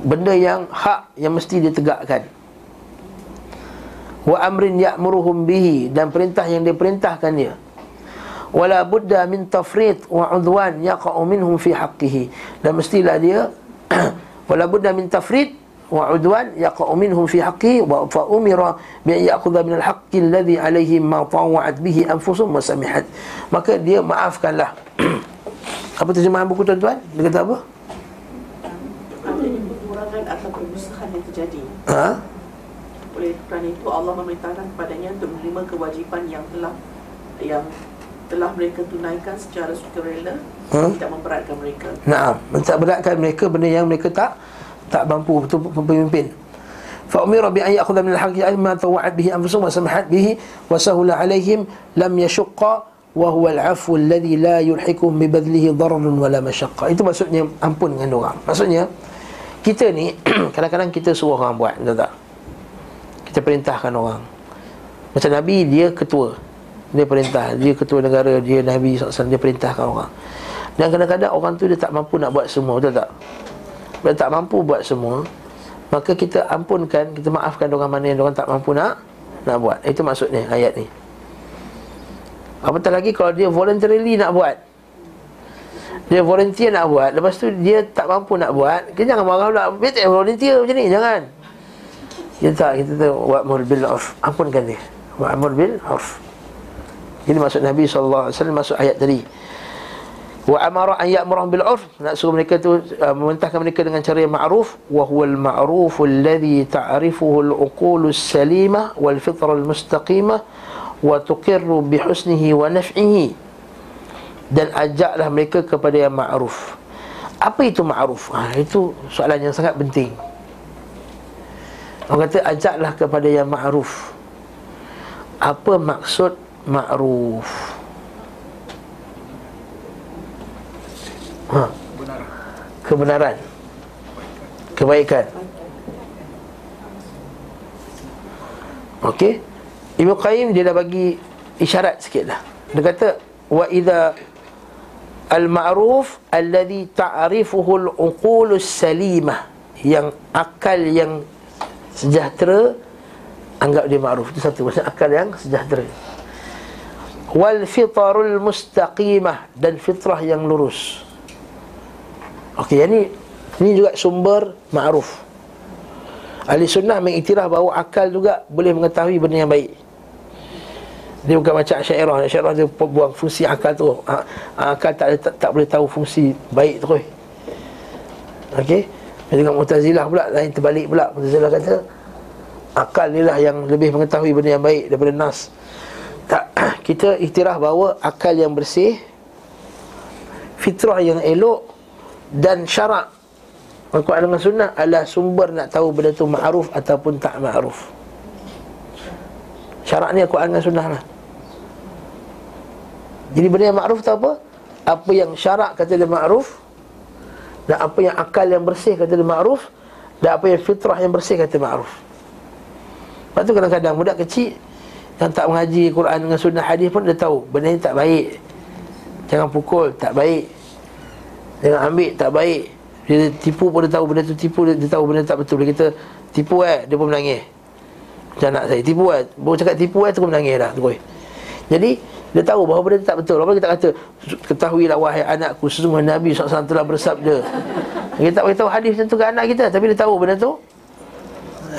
benda yang hak yang mesti ditegakkan. Wa amrin ya'muruhum bihi dan perintah yang diperintahkan dia wala budda min tafrit wa udwan yaqa'u minhum fi haqqihi. Dan mestilah dia wala budda min tafrit wa udwan yaqa'u minhum fi haqqi wa fa umira bi an ya'khudha min al-haqqi alladhi alayhi ma tawa'at bihi anfusuhum wa samihat. Maka dia maafkanlah. Apa terjemahan buku tuan-tuan? Dia kata apa? Atau yang terjadi. Ha? Oleh kerana itu Allah memerintahkan kepadanya untuk menerima kewajipan yang telah yang telah mereka tunaikan secara sukarela Ha? tidak memberatkan mereka. Naam, tak beratkan mereka benda yang mereka tak tak mampu betul pemimpin. Fa umira bi an ya'khudha min al-haqqi ma tawa'at bihi anfusuhum wa samahat bihi wa sahula 'alayhim lam yashqa wa huwa al-'afwu alladhi la yulhikum bi badlihi dararun wa la mashaqqa. Itu maksudnya ampun dengan orang. Maksudnya kita ni kadang-kadang kita suruh orang buat, betul tak? Kita perintahkan orang. Macam Nabi dia ketua. Dia perintah, dia ketua negara, dia Nabi SAW, dia perintahkan orang. Dan kadang-kadang orang tu dia tak mampu nak buat semua, betul tak? Bila tak mampu buat semua, maka kita ampunkan, kita maafkan orang mana yang orang tak mampu nak nak buat. Itu maksudnya ayat ni. Apatah lagi kalau dia voluntarily nak buat. Dia volunteer nak buat Lepas tu dia tak mampu nak buat Kita jangan marah pula Dia tak volunteer macam ni Jangan Kita tak Kita tu Wa'mur bil urf Ampunkan dia Wa'mur bil urf Ini maksud Nabi SAW Masuk ayat tadi Wa amara an ya'murahum bil urf. Nak suruh mereka tu uh, memerintahkan mereka dengan cara yang ma'ruf. Wa huwal ma'ruf alladhi ta'rifuhu al-uqul as-salimah wal fitra al-mustaqimah wa tuqirru bi husnihi wa naf'ihi. Dan ajaklah mereka kepada yang ma'ruf. Apa itu ma'ruf? Ha, itu soalan yang sangat penting. Orang kata ajaklah kepada yang ma'ruf. Apa maksud ma'ruf ha. Kebenaran. Kebaikan. Okey. Ibn Qayyim dia dah bagi isyarat sikit lah Dia kata Wa idha Al-ma'ruf Alladhi ta'rifuhu al-uqulu salimah. Yang akal yang Sejahtera Anggap dia ma'ruf. Itu satu. Maksudnya akal yang sejahtera. Wal fitarul mustaqimah. Dan fitrah yang lurus Okey, yang ni ini juga sumber ma'ruf. Ahli sunnah mengiktiraf bahawa akal juga boleh mengetahui benda yang baik. Dia bukan macam syairah. Syairah dia buang fungsi akal tu. Ha, akal tak, tak tak boleh tahu fungsi baik tu. Okey. Dengan Mu'tazilah pula lain terbalik pula. Mu'tazilah kata akal ni lah yang lebih mengetahui benda yang baik daripada nas. Tak kita iktiraf bahawa akal yang bersih fitrah yang elok dan syarak Al-Quran dengan sunnah adalah sumber nak tahu benda tu ma'ruf ataupun tak ma'ruf. Syarak ni Al-Quran dengan sunnah lah. Jadi benda yang ma'ruf tu apa? Apa yang syarak kata dia ma'ruf Dan apa yang akal yang bersih kata dia ma'ruf Dan apa yang fitrah yang bersih kata ma'ruf. Lepas tu kadang-kadang budak kecil Yang tak mengaji Quran dengan sunnah hadis pun dia tahu Benda ni tak baik. Jangan pukul, tak baik Jangan ambil tak baik. Dia tipu pun dia tahu benda tu tipu Dia, dia tahu benda tak betul. Dia kita tipu eh? Dia pun menangis. Macam anak saya tipu eh? Baru cakap tipu eh? Tu pun menangis dah terus. Jadi dia tahu bahawa benda tu tak betul. Apa kita kata? Ketahuilah wahai anakku Sesungguhnya Nabi SAW telah bersabda. Kita tak beritahu hadis macam tu ke anak kita Tapi dia tahu benda tu.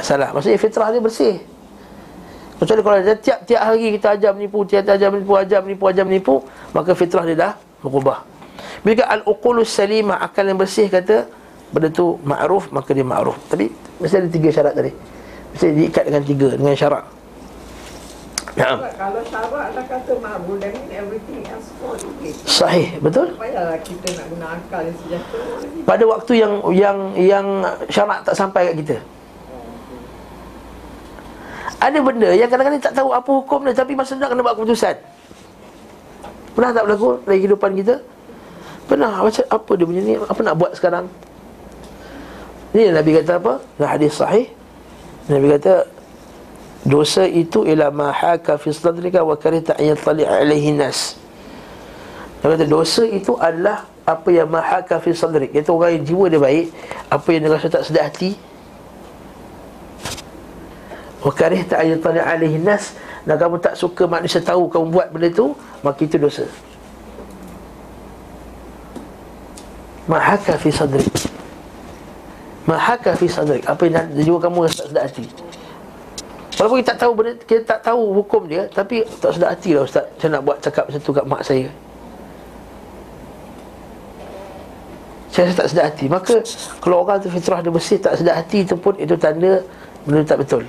Salah. Maksudnya fitrah dia bersih. Kecuali kalau dia tiap-tiap hari kita ajar menipu Tiap-tiap ajar menipu Ajar menipu Ajar menipu Maka fitrah dia dah berubah bila al-uqulus salimah akal yang bersih kata benda tu ma'ruf maka dia ma'ruf. Tapi mesti ada tiga syarat tadi. Mesti diikat dengan tiga dengan syarat. Ya. Kalau syarat dah kata ma'ruf dan everything else for okay. Sahih, betul? Payahlah kita nak guna akal yang sejahtera Pada waktu yang yang yang syarat tak sampai kat kita. Ada benda yang kadang-kadang tak tahu apa hukum dia tapi masa nak kena buat keputusan. Pernah tak berlaku dalam kehidupan kita? Pernah macam apa dia punya ni Apa nak buat sekarang Ini Nabi kata apa Dalam hadis sahih Nabi kata Dosa itu ialah mahaka fi sadrika wa karita ayat tali alaihi nas. Nabi kata dosa itu adalah apa yang mahaka fi sadrik. Itu orang yang jiwa dia baik, apa yang dia rasa tak sedap hati. Wa karita ayat tali alaihi nas. Dan kamu tak suka manusia tahu kamu buat benda itu, maka itu dosa. Mahaka fi sadrik. Mahaka fi sadrik. Apa yang jiwa kamu rasa sedap hati? Walaupun kita tak tahu benda, kita tak tahu hukum dia Tapi tak sedap hati lah Ustaz. Saya nak buat cakap macam tu kat mak saya. Saya rasa tak sedap hati. Maka kalau orang tu fitrah dia bersih Tak sedap hati itu pun Itu tanda benda tak betul.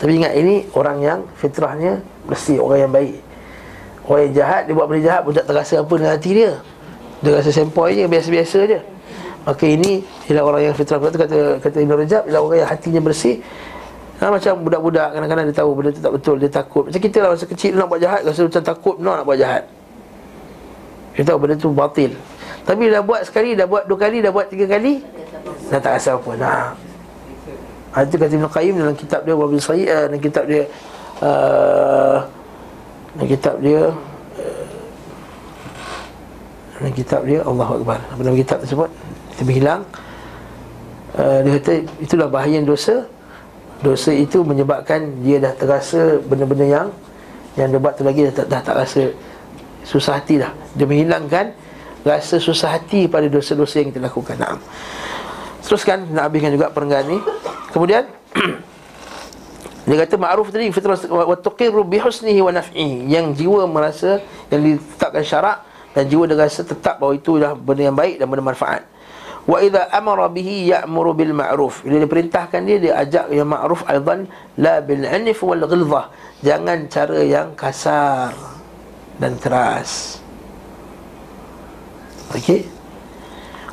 Tapi ingat ini orang yang fitrahnya bersih Orang yang baik. Orang yang jahat Dia buat benda jahat pun tak terasa apa dengan hati dia dia rasa sempoi je biasa-biasa je. Maka ini ialah orang yang fitrah Kata kata Ibn Rajab ialah orang yang hatinya bersih. Ha, Macam budak-budak kadang-kadang dia tahu benda tu tak betul Dia takut. Macam kita lah masa kecil nak buat jahat Rasa macam takut no, nak buat jahat. Dia tahu benda tu batil. Tapi dah buat sekali, dah buat dua kali, dah buat tiga kali Dah tak rasa apa Nah. Ha, Itu kata Ibn Qayyim dalam kitab dia Wabil Sayyid uh, Dalam kitab dia uh, Dalam kitab dia dalam kitab dia Allahu Akbar apa nama kitab tersebut kita berhilang uh, dia kata itulah bahaya dosa dosa itu menyebabkan dia dah terasa benda-benda yang yang dia buat tu lagi dah, dah, dah tak rasa susah hati dah dia menghilangkan rasa susah hati pada dosa-dosa yang kita lakukan. Naam. Teruskan nak habiskan juga perenggan ni. Kemudian dia kata ma'ruf tadi fitrah wa tuqirru bi husnihi wa naf'ihi yang jiwa merasa yang ditetapkan syarak dan jiwa dia rasa tetap bahawa itu adalah benda yang baik dan benda manfaat. Wa idza amara bihi ya'muru bil ma'ruf. Bila dia perintahkan dia dia ajak yang ma'ruf aidan la bil 'anif wal ghilzah. Jangan cara yang kasar dan keras. Okey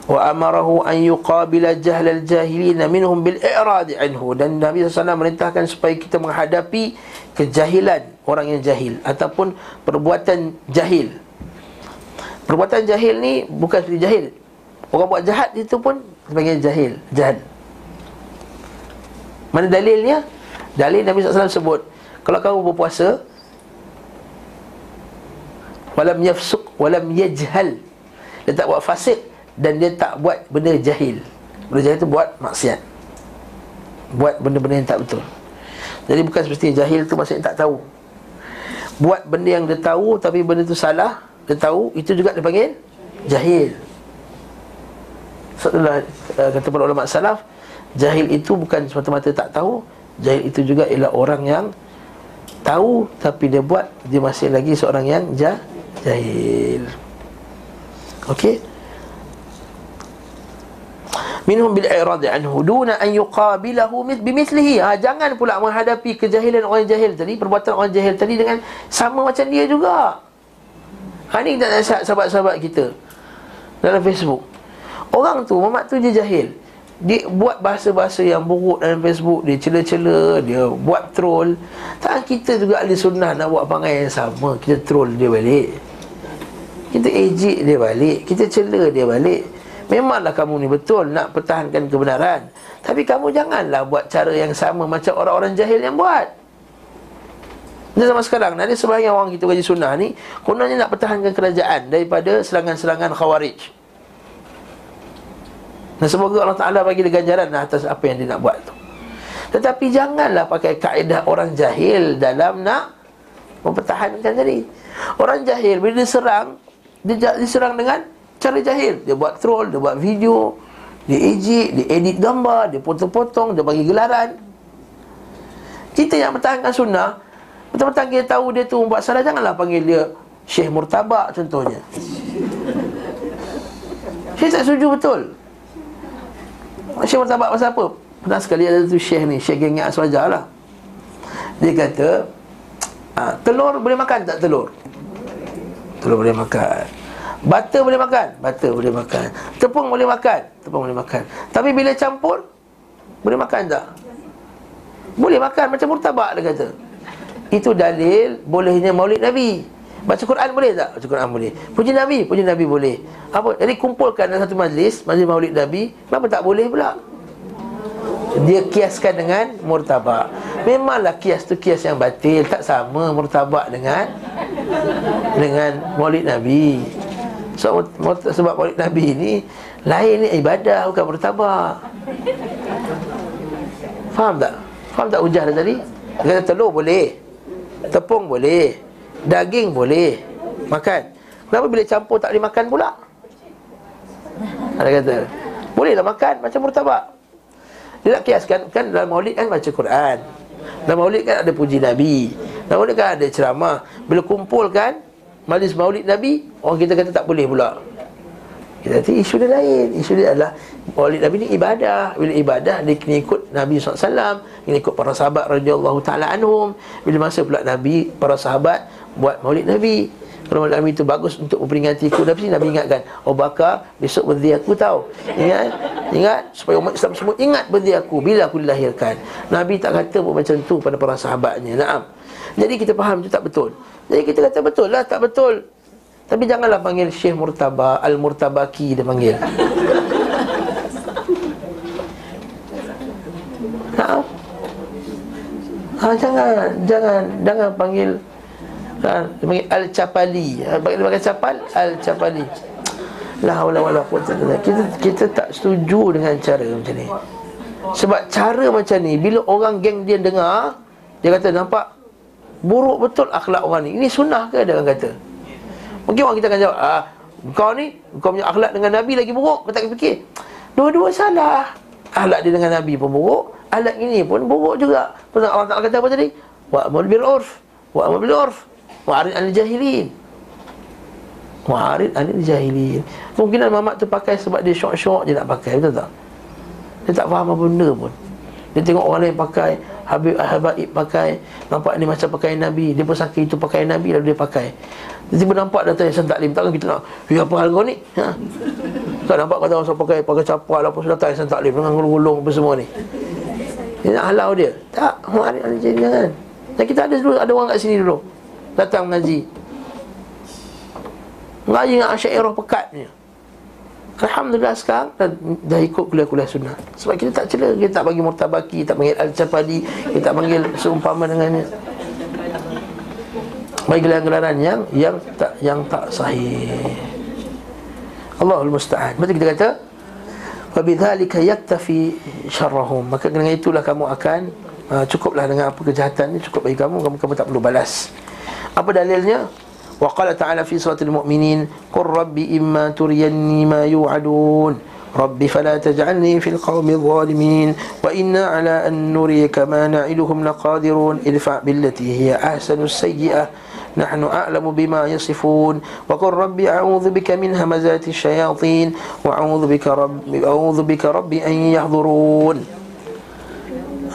wa amarahu an yuqabila jahlal jahilin minhum bil i'rad anhu dan Nabi SAW merintahkan supaya kita menghadapi kejahilan orang yang jahil ataupun perbuatan jahil perbuatan jahil ni bukan seperti jahil. Orang buat jahat itu pun sebagai jahil jahat mana dalilnya? Dalil Nabi SAW sebut kalau kamu berpuasa walam yafsuq walam yajhal. Dia tak buat fasik dan dia tak buat benda jahil. Benda jahil tu buat maksiat. Buat benda-benda yang tak betul. Jadi bukan seperti jahil tu maksudnya tak tahu. Buat benda yang dia tahu Tapi benda tu salah Dia tahu Itu juga dia panggil Jahil Sebablah uh, Kata para ulama salaf Jahil itu bukan semata-mata tak tahu Jahil itu juga ialah orang yang Tahu Tapi dia buat Dia masih lagi seorang yang jah, Jahil. Okey? Minhum bil i'rad anhu duna an yuqabilahu bimithlihi ha, jangan pula menghadapi kejahilan orang jahil tadi perbuatan orang jahil tadi dengan sama macam dia juga ha ni kita nasihat sahabat-sahabat kita. Dalam Facebook. Orang tu mamak tu dia jahil. Dia buat bahasa-bahasa yang buruk dalam Facebook. Dia cela-cela Dia buat troll. Tak kita juga ahli sunnah Nak buat pangai yang sama. Kita troll dia balik. Kita ejek dia balik. Kita cela dia balik. Memanglah kamu ni betul nak pertahankan kebenaran? Tapi kamu janganlah buat cara yang sama Macam orang-orang jahil yang buat Ini zaman sekarang Ada sebahagian orang kita kaji sunnah ni Kononnya nak pertahankan kerajaan Daripada serangan-serangan khawarij. Dan semoga Allah Ta'ala bagi dia ganjaran Atas apa yang dia nak buat tu. Tetapi janganlah pakai kaedah orang jahil Dalam nak Mempertahankan tadi Orang jahil bila diserang Dia diserang dengan Cara jahil. Dia buat troll Dia buat video Dia ejek Dia edit gambar Dia potong-potong Dia bagi gelaran. Kita yang bertahankan sunnah Betul-betul kita tahu dia tu buat salah Janganlah panggil dia Syekh Murtabak contohnya Syekh tak setuju betul Syekh Murtabak pasal apa? Pernah sekali ada tu Syekh ni Syekh gengnya aswajar lah Dia kata ah, Telur boleh makan tak telur? Telur boleh makan Butter boleh makan? Butter boleh makan Tepung boleh makan? Tepung boleh makan Tapi bila campur Boleh makan tak? Boleh makan macam murtabak dia kata Itu dalil bolehnya maulid Nabi Baca Quran boleh tak? Baca Quran boleh Puji Nabi? Puji Nabi boleh Apa? Jadi kumpulkan dalam satu majlis Majlis maulid Nabi Kenapa tak boleh pula? Dia kiaskan dengan murtabak Memanglah kias tu kias yang batil Tak sama murtabak dengan Dengan maulid Nabi So, sebab maulid Nabi ni Lain ni ibadah bukan bertabak Faham tak? Faham tak ujah dia tadi? Dia kata telur boleh Tepung boleh Daging boleh Makan. Kenapa bila campur tak boleh makan pula? Dia kata Bolehlah makan macam murtabak. Dia nak kiaskan Kan dalam maulid kan baca Quran. Dalam maulid kan ada puji Nabi. Dalam maulid kan ada ceramah. Bila kumpul kan majlis maulid Nabi Orang kita kata tak boleh pula. Kita kata isu dia lain. Isu dia adalah Maulid Nabi ni ibadah. Bila ibadah dia kena ikut Nabi SAW Kena ikut para sahabat radhiyallahu ta'ala anhum. Bila masa pula Nabi Para sahabat Buat maulid Nabi. Kalau maulid Nabi itu bagus untuk memperingati ku Tapi Nabi ingatkan Oh bakar Besok berdi aku tahu Ingat? Ingat? Supaya umat Islam semua ingat berdi aku Bila aku dilahirkan. Nabi tak kata pun macam tu Pada para sahabatnya. Naam. Jadi kita faham itu tak betul. Jadi kita kata betul lah, tak betul. Tapi janganlah panggil Syekh Murtaba Al-Murtabaki dia panggil Ha? Ha, jangan, jangan, jangan panggil ha, panggil Al-Capali ha, Dia panggil capal, Al-Capali La haula wala quwwata kita kita tak setuju dengan cara macam ni. Sebab cara macam ni bila orang geng dia dengar, dia kata nampak? Buruk betul akhlak orang ni. Ini sunnah ke? Dia kata. Mungkin orang kita akan jawab ah, Kau ni Kau punya akhlak dengan Nabi lagi buruk. Kau tak fikir. Dua-dua salah. Akhlak dia dengan Nabi pun buruk Akhlak ini pun buruk juga. Pasal Allah Ta'ala kata apa tadi? Wa'amul bil urf Wa'amul bil urf Wa'arid anil jahilin. Wa'arid anil jahilin. Mungkinan mamak tu pakai sebab dia syok-syok je nak pakai Betul tak? Dia tak faham apa benda pun. Dia tengok orang lain pakai Habib Habaib pakai Nampak ni macam pakai Nabi Dia pun sakit itu pakai Nabi lalu dia pakai. Tiba-tiba nampak datang Yayasan Taklim Takkan kita nak Ya apa hal kau ni? Ha? Kan nampak kata orang pakai Pakai capal apa Sudah datang Yayasan Taklim Dengan gulung-gulung apa semua ni Dia nak halau dia. Tak Mari ada jadi jangan Dan kita ada dulu Ada orang kat sini dulu. Datang mengaji. Mengaji dengan asyairah pekatnya Alhamdulillah sekarang dah, dah ikut kuliah-kuliah sunnah. Sebab kita tak cela. Kita tak bagi murtabaki Tak panggil al-capadi Kita tak panggil seumpama dengannya Bagi gelaran-gelaran yang Yang tak yang tak sahih. Allahul Musta'an. Betul kita kata Wabithalika yaktafi syarrahum. Maka dengan itulah kamu akan uh, Cukuplah dengan apa kejahatan ni Cukup bagi kamu, kamu, kamu tak perlu balas. Apa dalilnya? Wa qala ta'ala fi suratul mu'minin Qur rabbi imma turiyanni ma yu'adun. Rabbi fala taj'alni fil qawmi zalimin. Wa inna ala an nuriyaka ma na'iduhum laqadirun. Idfa' billati hiya ahsanus sayyi'ah nahnu a'lamu bima yasifun. Wa qul rabbi a'udzu bika min hamazati syayatin. Wa a'udzu bika rabbi a'udzu bika rabbi an yahdurun.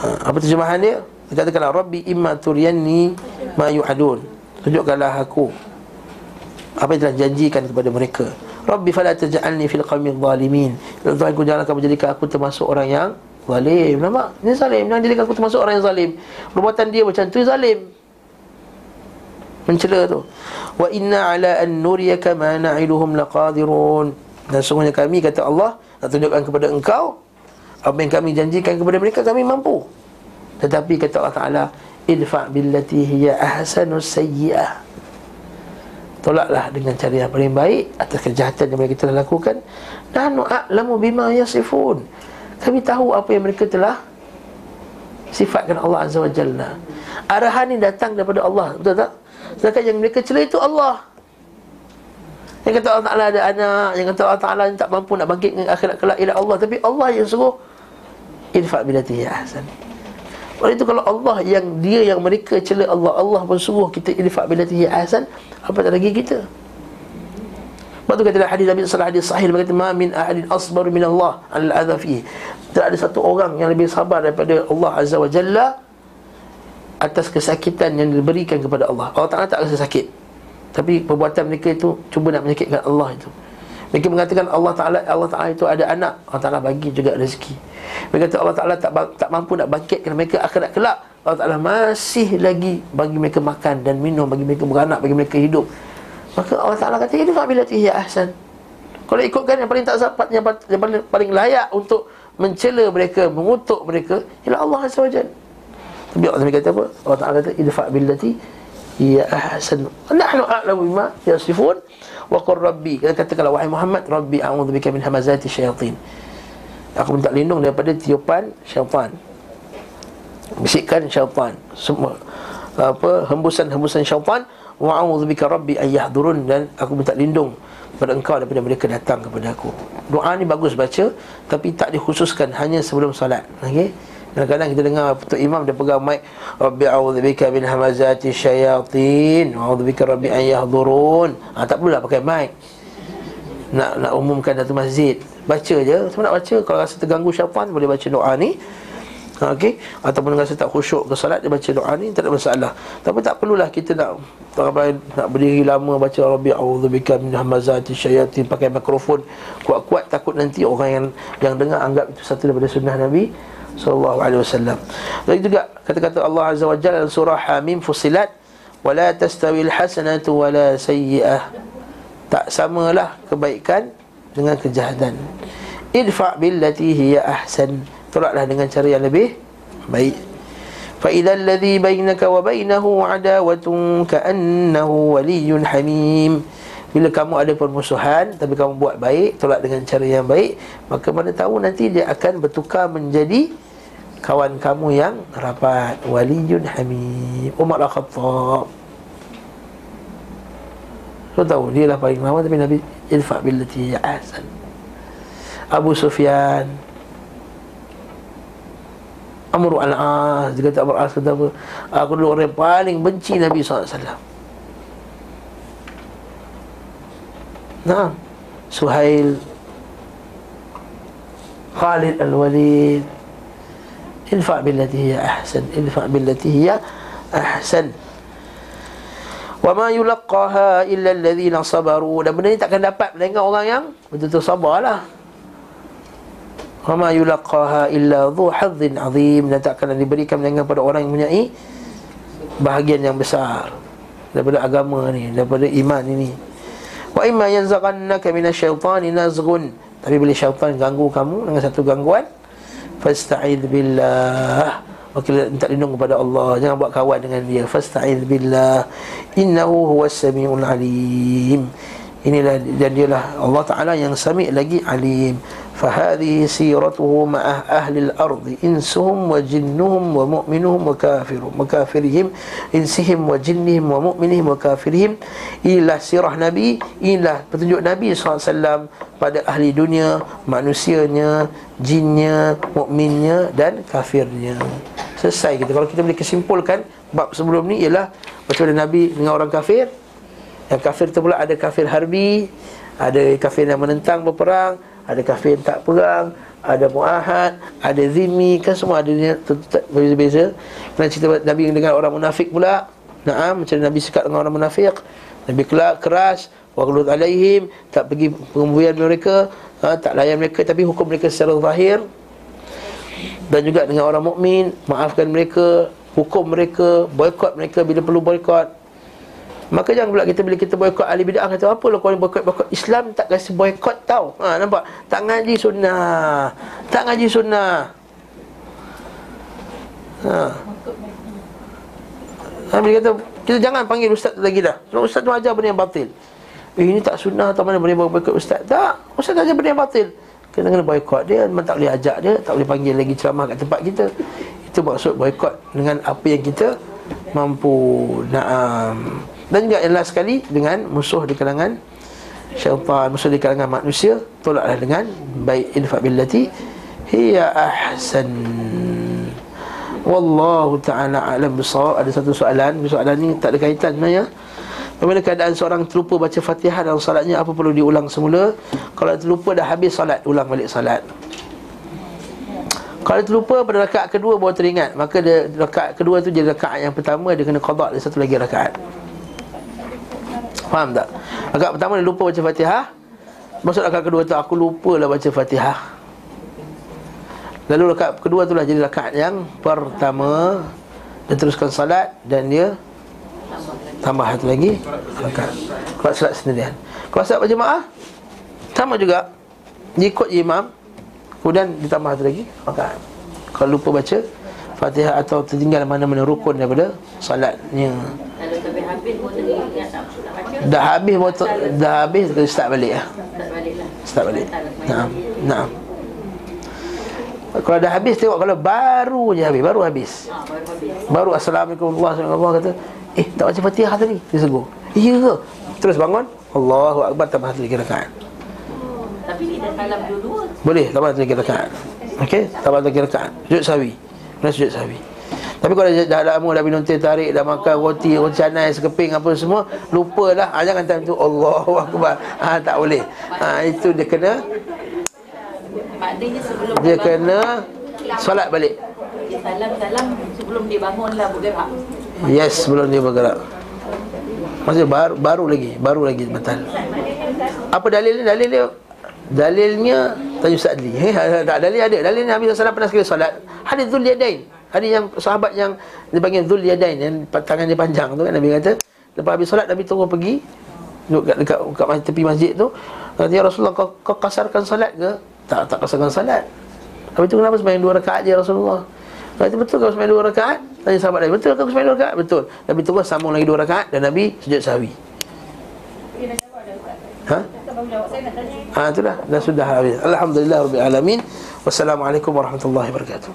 Ha, apa terjemahan dia? Katakanlah rabbi imma turyanni ma yuhadun tunjukkanlah aku apa yang telah janjikan kepada mereka. Rabbi fala taj'alni fil qawmi zalimin. Tuhan ku janganlah kamu menjadikan aku termasuk orang yang Zalim, nampak? Ini zalim, jangan jadikan aku termasuk orang yang zalim. Perbuatan dia macam tu zalim mencela tu. Wa inna ala an nuriyaka ma na'iduhum laqadirun. Dan sungguhnya kami kata Allah nak tunjukkan kepada engkau apa yang kami janjikan kepada mereka kami mampu. Tetapi kata Allah Taala idfa billati hiya ahsanus sayyi'ah. Tolaklah dengan cara yang paling baik atas kejahatan yang mereka telah lakukan. Nahnu a'lamu bima yasifun. Kami tahu apa yang mereka telah sifatkan Allah azza wajalla arahan ini datang daripada Allah. Betul tak? Sedangkan yang mereka cela itu Allah. Yang kata Allah Ta'ala ada anak Yang kata Allah Ta'ala tak mampu nak bangkit dengan akhirat kelak Ialah Allah. Tapi Allah yang suruh Irfa' bilatihi ahsan. Oleh itu kalau Allah yang dia yang mereka cela Allah Allah pun suruh kita irfa' bilatihi ahsan apa tak lagi kita Lepas tu kata hadis Nabi sallallahu alaihi sahih berkata ma min ahadin asbar min Allah al adha fihi. Tak ada satu orang yang lebih sabar daripada Allah azza wa jalla atas kesakitan yang diberikan kepada Allah. Allah Taala tak rasa sakit. Tapi perbuatan mereka itu cuba nak menyakitkan Allah itu. Mereka mengatakan Allah Taala Allah Taala itu ada anak. Allah Taala bagi juga rezeki. Mereka kata Allah Taala tak tak mampu nak bangkitkan mereka akhirat kelak. Allah Ta'ala masih lagi bagi mereka makan dan minum Bagi mereka beranak, bagi mereka hidup Maka Allah Ta'ala kata, ini fa'bilati ya ahsan. Kalau ikutkan yang paling tak sapat Yang, yang paling, paling layak untuk mencela mereka Mengutuk mereka Ialah Allah Azza wa Tapi Allah Ta'ala kata apa? Allah Ta'ala kata, ini fa'bilati ya ahsan. Nahnu a'lamu bima yasifun. Wa qur Rabbi. Kita katakanlah, wahai Muhammad Rabbi a'udhu bika min hamazati syaitin Aku minta lindung daripada tiupan syaitan. Bisikan syaitan. Semua apa hembusan-hembusan syaitan wa a'udzubika rabbi ay yahdurun dan aku minta lindung pada engkau daripada mereka datang kepada aku. Doa ni bagus baca tapi tak dikhususkan hanya sebelum solat. Okey. Kadang-kadang kita dengar Tok Imam dia pegang mic Rabbi a'udzubika min hamazati syayatin a'udzubika rabbi an yahdurun. Ha, tak perlulah pakai mic. Nak nak umumkan satu masjid. Baca je. Semua nak baca kalau rasa terganggu syaitan boleh baca doa ni. Okey ataupun rasa tak khusyuk ke solat dia baca doa ni tak ada masalah. Tapi tak perlulah kita nak nak berdiri lama baca rabbi a'udzubika min hamazati syayatin pakai mikrofon kuat-kuat takut nanti orang yang yang dengar anggap itu satu daripada sunnah Nabi sallallahu alaihi wasallam. Dan juga kata-kata Allah azza wa jalla surah Hamim Fusilat wala tastawil hasanatu wala sayyi'ah. Tak samalah kebaikan dengan kejahatan. Idfa' billati hiya ahsan tolaklah dengan cara yang lebih baik. Fa idzal ladzi bainaka wa bainahu adawatun ka'annahu waliyyun hamim. Bila kamu ada permusuhan tapi kamu buat baik tolak dengan cara yang baik maka mana tahu nanti dia akan bertukar menjadi kawan kamu yang rapat. Waliyun hamim. Umar al-Khattab. Kau tahu dia lah paling lama tapi Nabi idfa billati ahsan. Abu Sufyan Amr al-As Dia kata Amr al-As kata apa? Aku dulu orang yang paling benci Nabi SAW Nah Suhail Khalid al-Walid. Ilfa' billati hiya ahsan Ilfa' billati hiya ahsan. Wa ma yulaqqaha illa alladhina sabaru. Dan benda ni takkan dapat Melainkan orang yang Betul-betul sabarlah Wa ma yulaqqaha illa dhu hadzin azim. Dan takkan diberikan Melainkan pada orang yang mempunyai Bahagian yang besar Daripada agama ni Daripada iman ini. Wa imma yanzaghannaka minasyaitani nazghun. Tapi bila syaitan ganggu kamu Dengan satu gangguan Fasta'idh billah. Maka minta lindung kepada Allah. Jangan buat kawan dengan dia. Fasta'idh billah. Innahu huwas sami'ul alim. Inilah dan dialah Allah Ta'ala yang sami' lagi alim فهذه سيرته مع أهل الأرض إنسهم وجنهم ومؤمنهم وكافرهم وكافرهم إنسهم وجنهم ومؤمنهم وكافرهم Inilah sirah Nabi Inilah petunjuk Nabi SAW Pada ahli dunia Manusianya Jinnya Mukminnya Dan kafirnya Selesai kita Kalau kita boleh kesimpulkan Bab sebelum ni ialah Macam mana Nabi dengan orang kafir Yang kafir tu pula ada kafir harbi Ada kafir yang menentang berperang ada kafir tak perang ada muahad ada zimmi kan semua ada berbeza dan cerita Nabi dengan orang munafik pula. Naam macam Nabi sekat dengan orang munafik. Nabi kelak keras Waqlud alaihim Tak pergi pengembuian mereka ha, Tak layan mereka Tapi hukum mereka secara zahir. Dan juga dengan orang mukmin Maafkan mereka Hukum mereka Boykot mereka bila perlu boykot Maka jangan pula kita bila kita boykot ahli bid'ah kata apa lah kau boykot boykot Islam tak kasi boykot tau. Ha nampak? Tak ngaji sunnah. Tak ngaji sunnah. Ha. Ha bila kata kita jangan panggil ustaz lagi dah. Sebab ustaz tu ajar benda yang batil. Eh ini tak sunnah atau mana boleh boykot ustaz? Tak. Ustaz ajar benda yang batil. Kita kena boykot dia, memang tak boleh ajak dia, tak boleh panggil lagi ceramah kat tempat kita. Itu maksud boykot dengan apa yang kita mampu. Naam. Dan juga yang last sekali dengan musuh di kalangan syaitan, musuh di kalangan manusia, tolaklah dengan baik infaq billati hiya ahsan. Wallahu ta'ala alam bisawab Ada satu soalan Soalan ni tak ada kaitan sebenarnya Bagaimana keadaan seorang terlupa baca fatihah dalam salatnya Apa perlu diulang semula? Kalau terlupa dah habis salat Ulang balik salat. Kalau terlupa pada rakaat kedua baru teringat. Maka dia, rakaat kedua tu jadi rakaat yang pertama Dia kena dari satu lagi rakaat Faham tak? Rakaat pertama dia lupa baca Fatihah. Maksud rakaat kedua tu aku lupa lah baca Fatihah. Lalu rakaat kedua tu lah jadi rakaat yang pertama dia teruskan salat dan dia tambah satu lagi rakaat. Kalau salat sendirian. Kalau salat berjemaah sama juga. Ikut imam kemudian ditambah satu lagi rakaat. Kalau lupa baca Fatihah atau tertinggal mana-mana rukun daripada salatnya. Kalau sampai habis pun Dah habis botol dah habis kita start balik ya. Tak balik lah Start balik. Naam. Naam. Kalau dah habis tengok kalau baru je habis, baru habis. ha, Baru assalamualaikum warahmatullahi wabarakatuh kata, "Eh, tak baca Fatihah tadi." Dia segur. "Ya ke?" Terus bangun, Allahu akbar tambah lagi rakaat. Tapi dia dah salam dua-dua Boleh tambah lagi rakaat. Okey, tambah lagi rakaat. Sujud sawi. Kemudian sujud sawi. Tapi kalau dah, dah lama dah minum teh tarik Dah makan roti, roti canai, sekeping apa semua Lupalah, ha, jangan time tu Allahu Akbar. Ha, Tak boleh. Ha, Itu dia kena Dia kena Solat balik. Salam-salam sebelum dia bangun lah bergerak Yes, sebelum dia bergerak. Maksudnya baru, baru lagi Baru lagi batal Apa dalilnya? Dalil dia Dalilnya Tanya Ustaz Ali eh, Tak dalil ada. Dalilnya Nabi SAW pernah sekali solat. Hadis Dhul Yadain Hadis yang sahabat yang Dia panggil Dhul Yadain Yang tangan dia panjang tu kan Nabi kata Lepas habis solat Nabi turun pergi Duduk kat, dekat, dekat, dekat tepi masjid tu Kata Ya Rasulullah kau, kau kasarkan solat ke? Tak, tak kasarkan solat Habis tu kenapa sembahyang dua rakaat je Rasulullah Kata betul kau sembahyang dua rakaat? Tanya sahabat Nabi Betul kau sembahyang dua rakaat? Betul Nabi turun sambung lagi dua rakaat Dan Nabi sujud sahwi Ha? Ha itulah dah sudah habis. Alhamdulillah rabbil alamin. Wassalamualaikum warahmatullahi wabarakatuh.